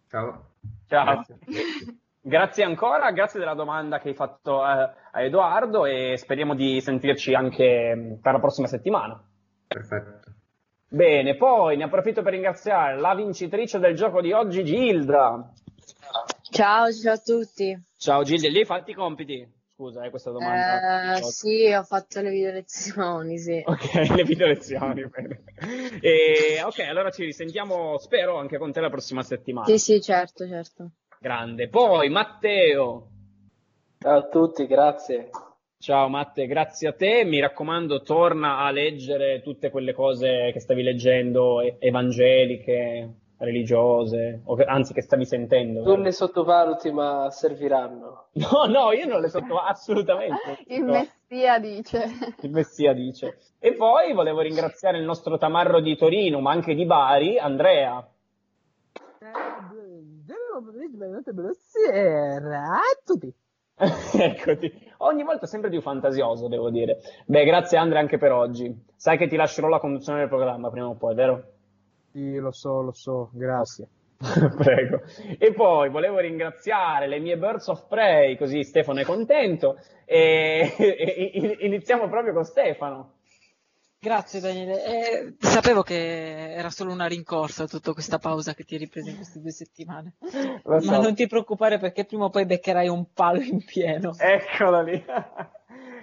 [SPEAKER 11] Ciao.
[SPEAKER 3] Ciao.
[SPEAKER 11] Grazie.
[SPEAKER 3] Grazie ancora, grazie della domanda che hai fatto eh, a Edoardo e speriamo di sentirci anche mh, per la prossima settimana.
[SPEAKER 11] Perfetto.
[SPEAKER 3] Bene, poi ne approfitto per ringraziare la vincitrice del gioco di oggi, Gilda.
[SPEAKER 10] Ciao, ciao a tutti.
[SPEAKER 3] Ciao Gilda, lì hai fatto i compiti? Scusa, eh, questa domanda.
[SPEAKER 10] Eh, sì, ho fatto le video lezioni, sì.
[SPEAKER 3] Ok, le video lezioni. bene. E, ok, allora ci risentiamo, spero, anche con te la prossima settimana.
[SPEAKER 10] Sì, sì, certo, certo.
[SPEAKER 3] Grande. Poi Matteo.
[SPEAKER 9] Ciao a tutti, grazie.
[SPEAKER 3] Ciao Matte, grazie a te. Mi raccomando, torna a leggere tutte quelle cose che stavi leggendo, evangeliche, religiose, o che- anzi che stavi sentendo.
[SPEAKER 9] Non le sottovaluti, ma serviranno.
[SPEAKER 3] No, no, io non le sotto assolutamente.
[SPEAKER 6] Il Messia dice.
[SPEAKER 3] Il Messia dice. E poi volevo ringraziare il nostro tamarro di Torino, ma anche di Bari, Andrea.
[SPEAKER 18] Buonasera a tutti.
[SPEAKER 3] Eccoti. Ogni volta sempre più fantasioso, devo dire. Beh, grazie Andrea anche per oggi. Sai che ti lascerò la conduzione del programma prima o poi, vero?
[SPEAKER 18] Sì, lo so, lo so, grazie.
[SPEAKER 3] Prego. E poi volevo ringraziare le mie Birds of Prey, così Stefano è contento. E, iniziamo proprio con Stefano.
[SPEAKER 7] Grazie Daniele. Eh, sapevo che era solo una rincorsa tutta questa pausa che ti hai ripreso in queste due settimane.
[SPEAKER 3] Lo so.
[SPEAKER 7] Ma non ti preoccupare perché prima o poi beccherai un palo in pieno.
[SPEAKER 3] Eccola lì.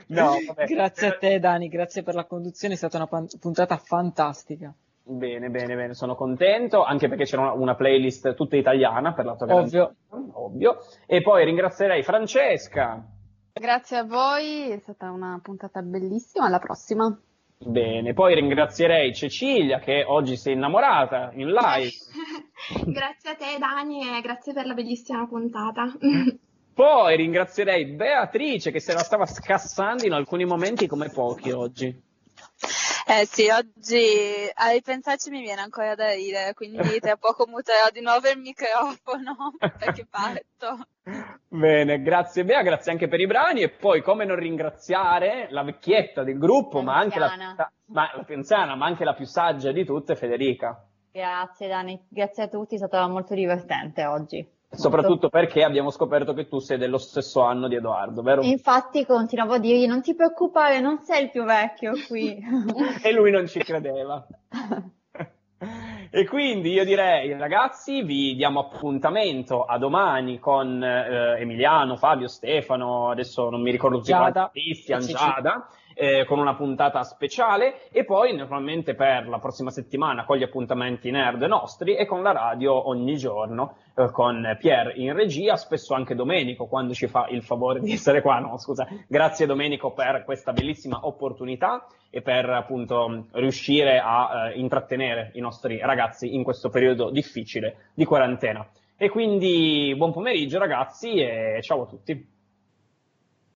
[SPEAKER 3] No, vabbè.
[SPEAKER 7] Grazie a te Dani, grazie per la conduzione, è stata una puntata fantastica.
[SPEAKER 3] Bene, bene, bene, sono contento, anche perché c'era una, una playlist tutta italiana per la tua
[SPEAKER 7] Ovvio.
[SPEAKER 3] grande- ovvio. E poi ringrazierei Francesca.
[SPEAKER 6] Grazie a voi, è stata una puntata bellissima. Alla prossima.
[SPEAKER 3] Bene, poi ringrazierei Cecilia che oggi si è innamorata in live.
[SPEAKER 12] grazie a te Dani e grazie per la bellissima puntata.
[SPEAKER 3] Poi ringrazierei Beatrice che se la stava scassando in alcuni momenti come pochi oggi.
[SPEAKER 5] Eh sì, oggi a ripensarci mi viene ancora da ridere, quindi tra poco muterò di nuovo il microfono perché parto.
[SPEAKER 3] Bene, grazie Bea, grazie anche per i brani e poi come non ringraziare la vecchietta del gruppo, ma anche la, ma, la più anziana, ma anche la più saggia di tutte, Federica.
[SPEAKER 4] Grazie Dani, grazie a tutti, è stato molto divertente oggi.
[SPEAKER 3] Soprattutto perché abbiamo scoperto che tu sei dello stesso anno di Edoardo, vero?
[SPEAKER 4] E infatti continuavo a dirgli non ti preoccupare, non sei il più vecchio qui.
[SPEAKER 3] e lui non ci credeva. E quindi io direi, ragazzi, vi diamo appuntamento a domani con eh, Emiliano, Fabio, Stefano, adesso non mi ricordo più
[SPEAKER 7] Giada.
[SPEAKER 3] Cristian,
[SPEAKER 7] sì.
[SPEAKER 3] Giada, eh, con una puntata speciale e poi naturalmente per la prossima settimana con gli appuntamenti nerd nostri e con la radio ogni giorno eh, con Pier in regia, spesso anche Domenico quando ci fa il favore di essere qua. No, scusa, grazie Domenico per questa bellissima opportunità e per appunto riuscire a eh, intrattenere i nostri ragazzi in questo periodo difficile di quarantena. E quindi buon pomeriggio ragazzi e ciao a tutti.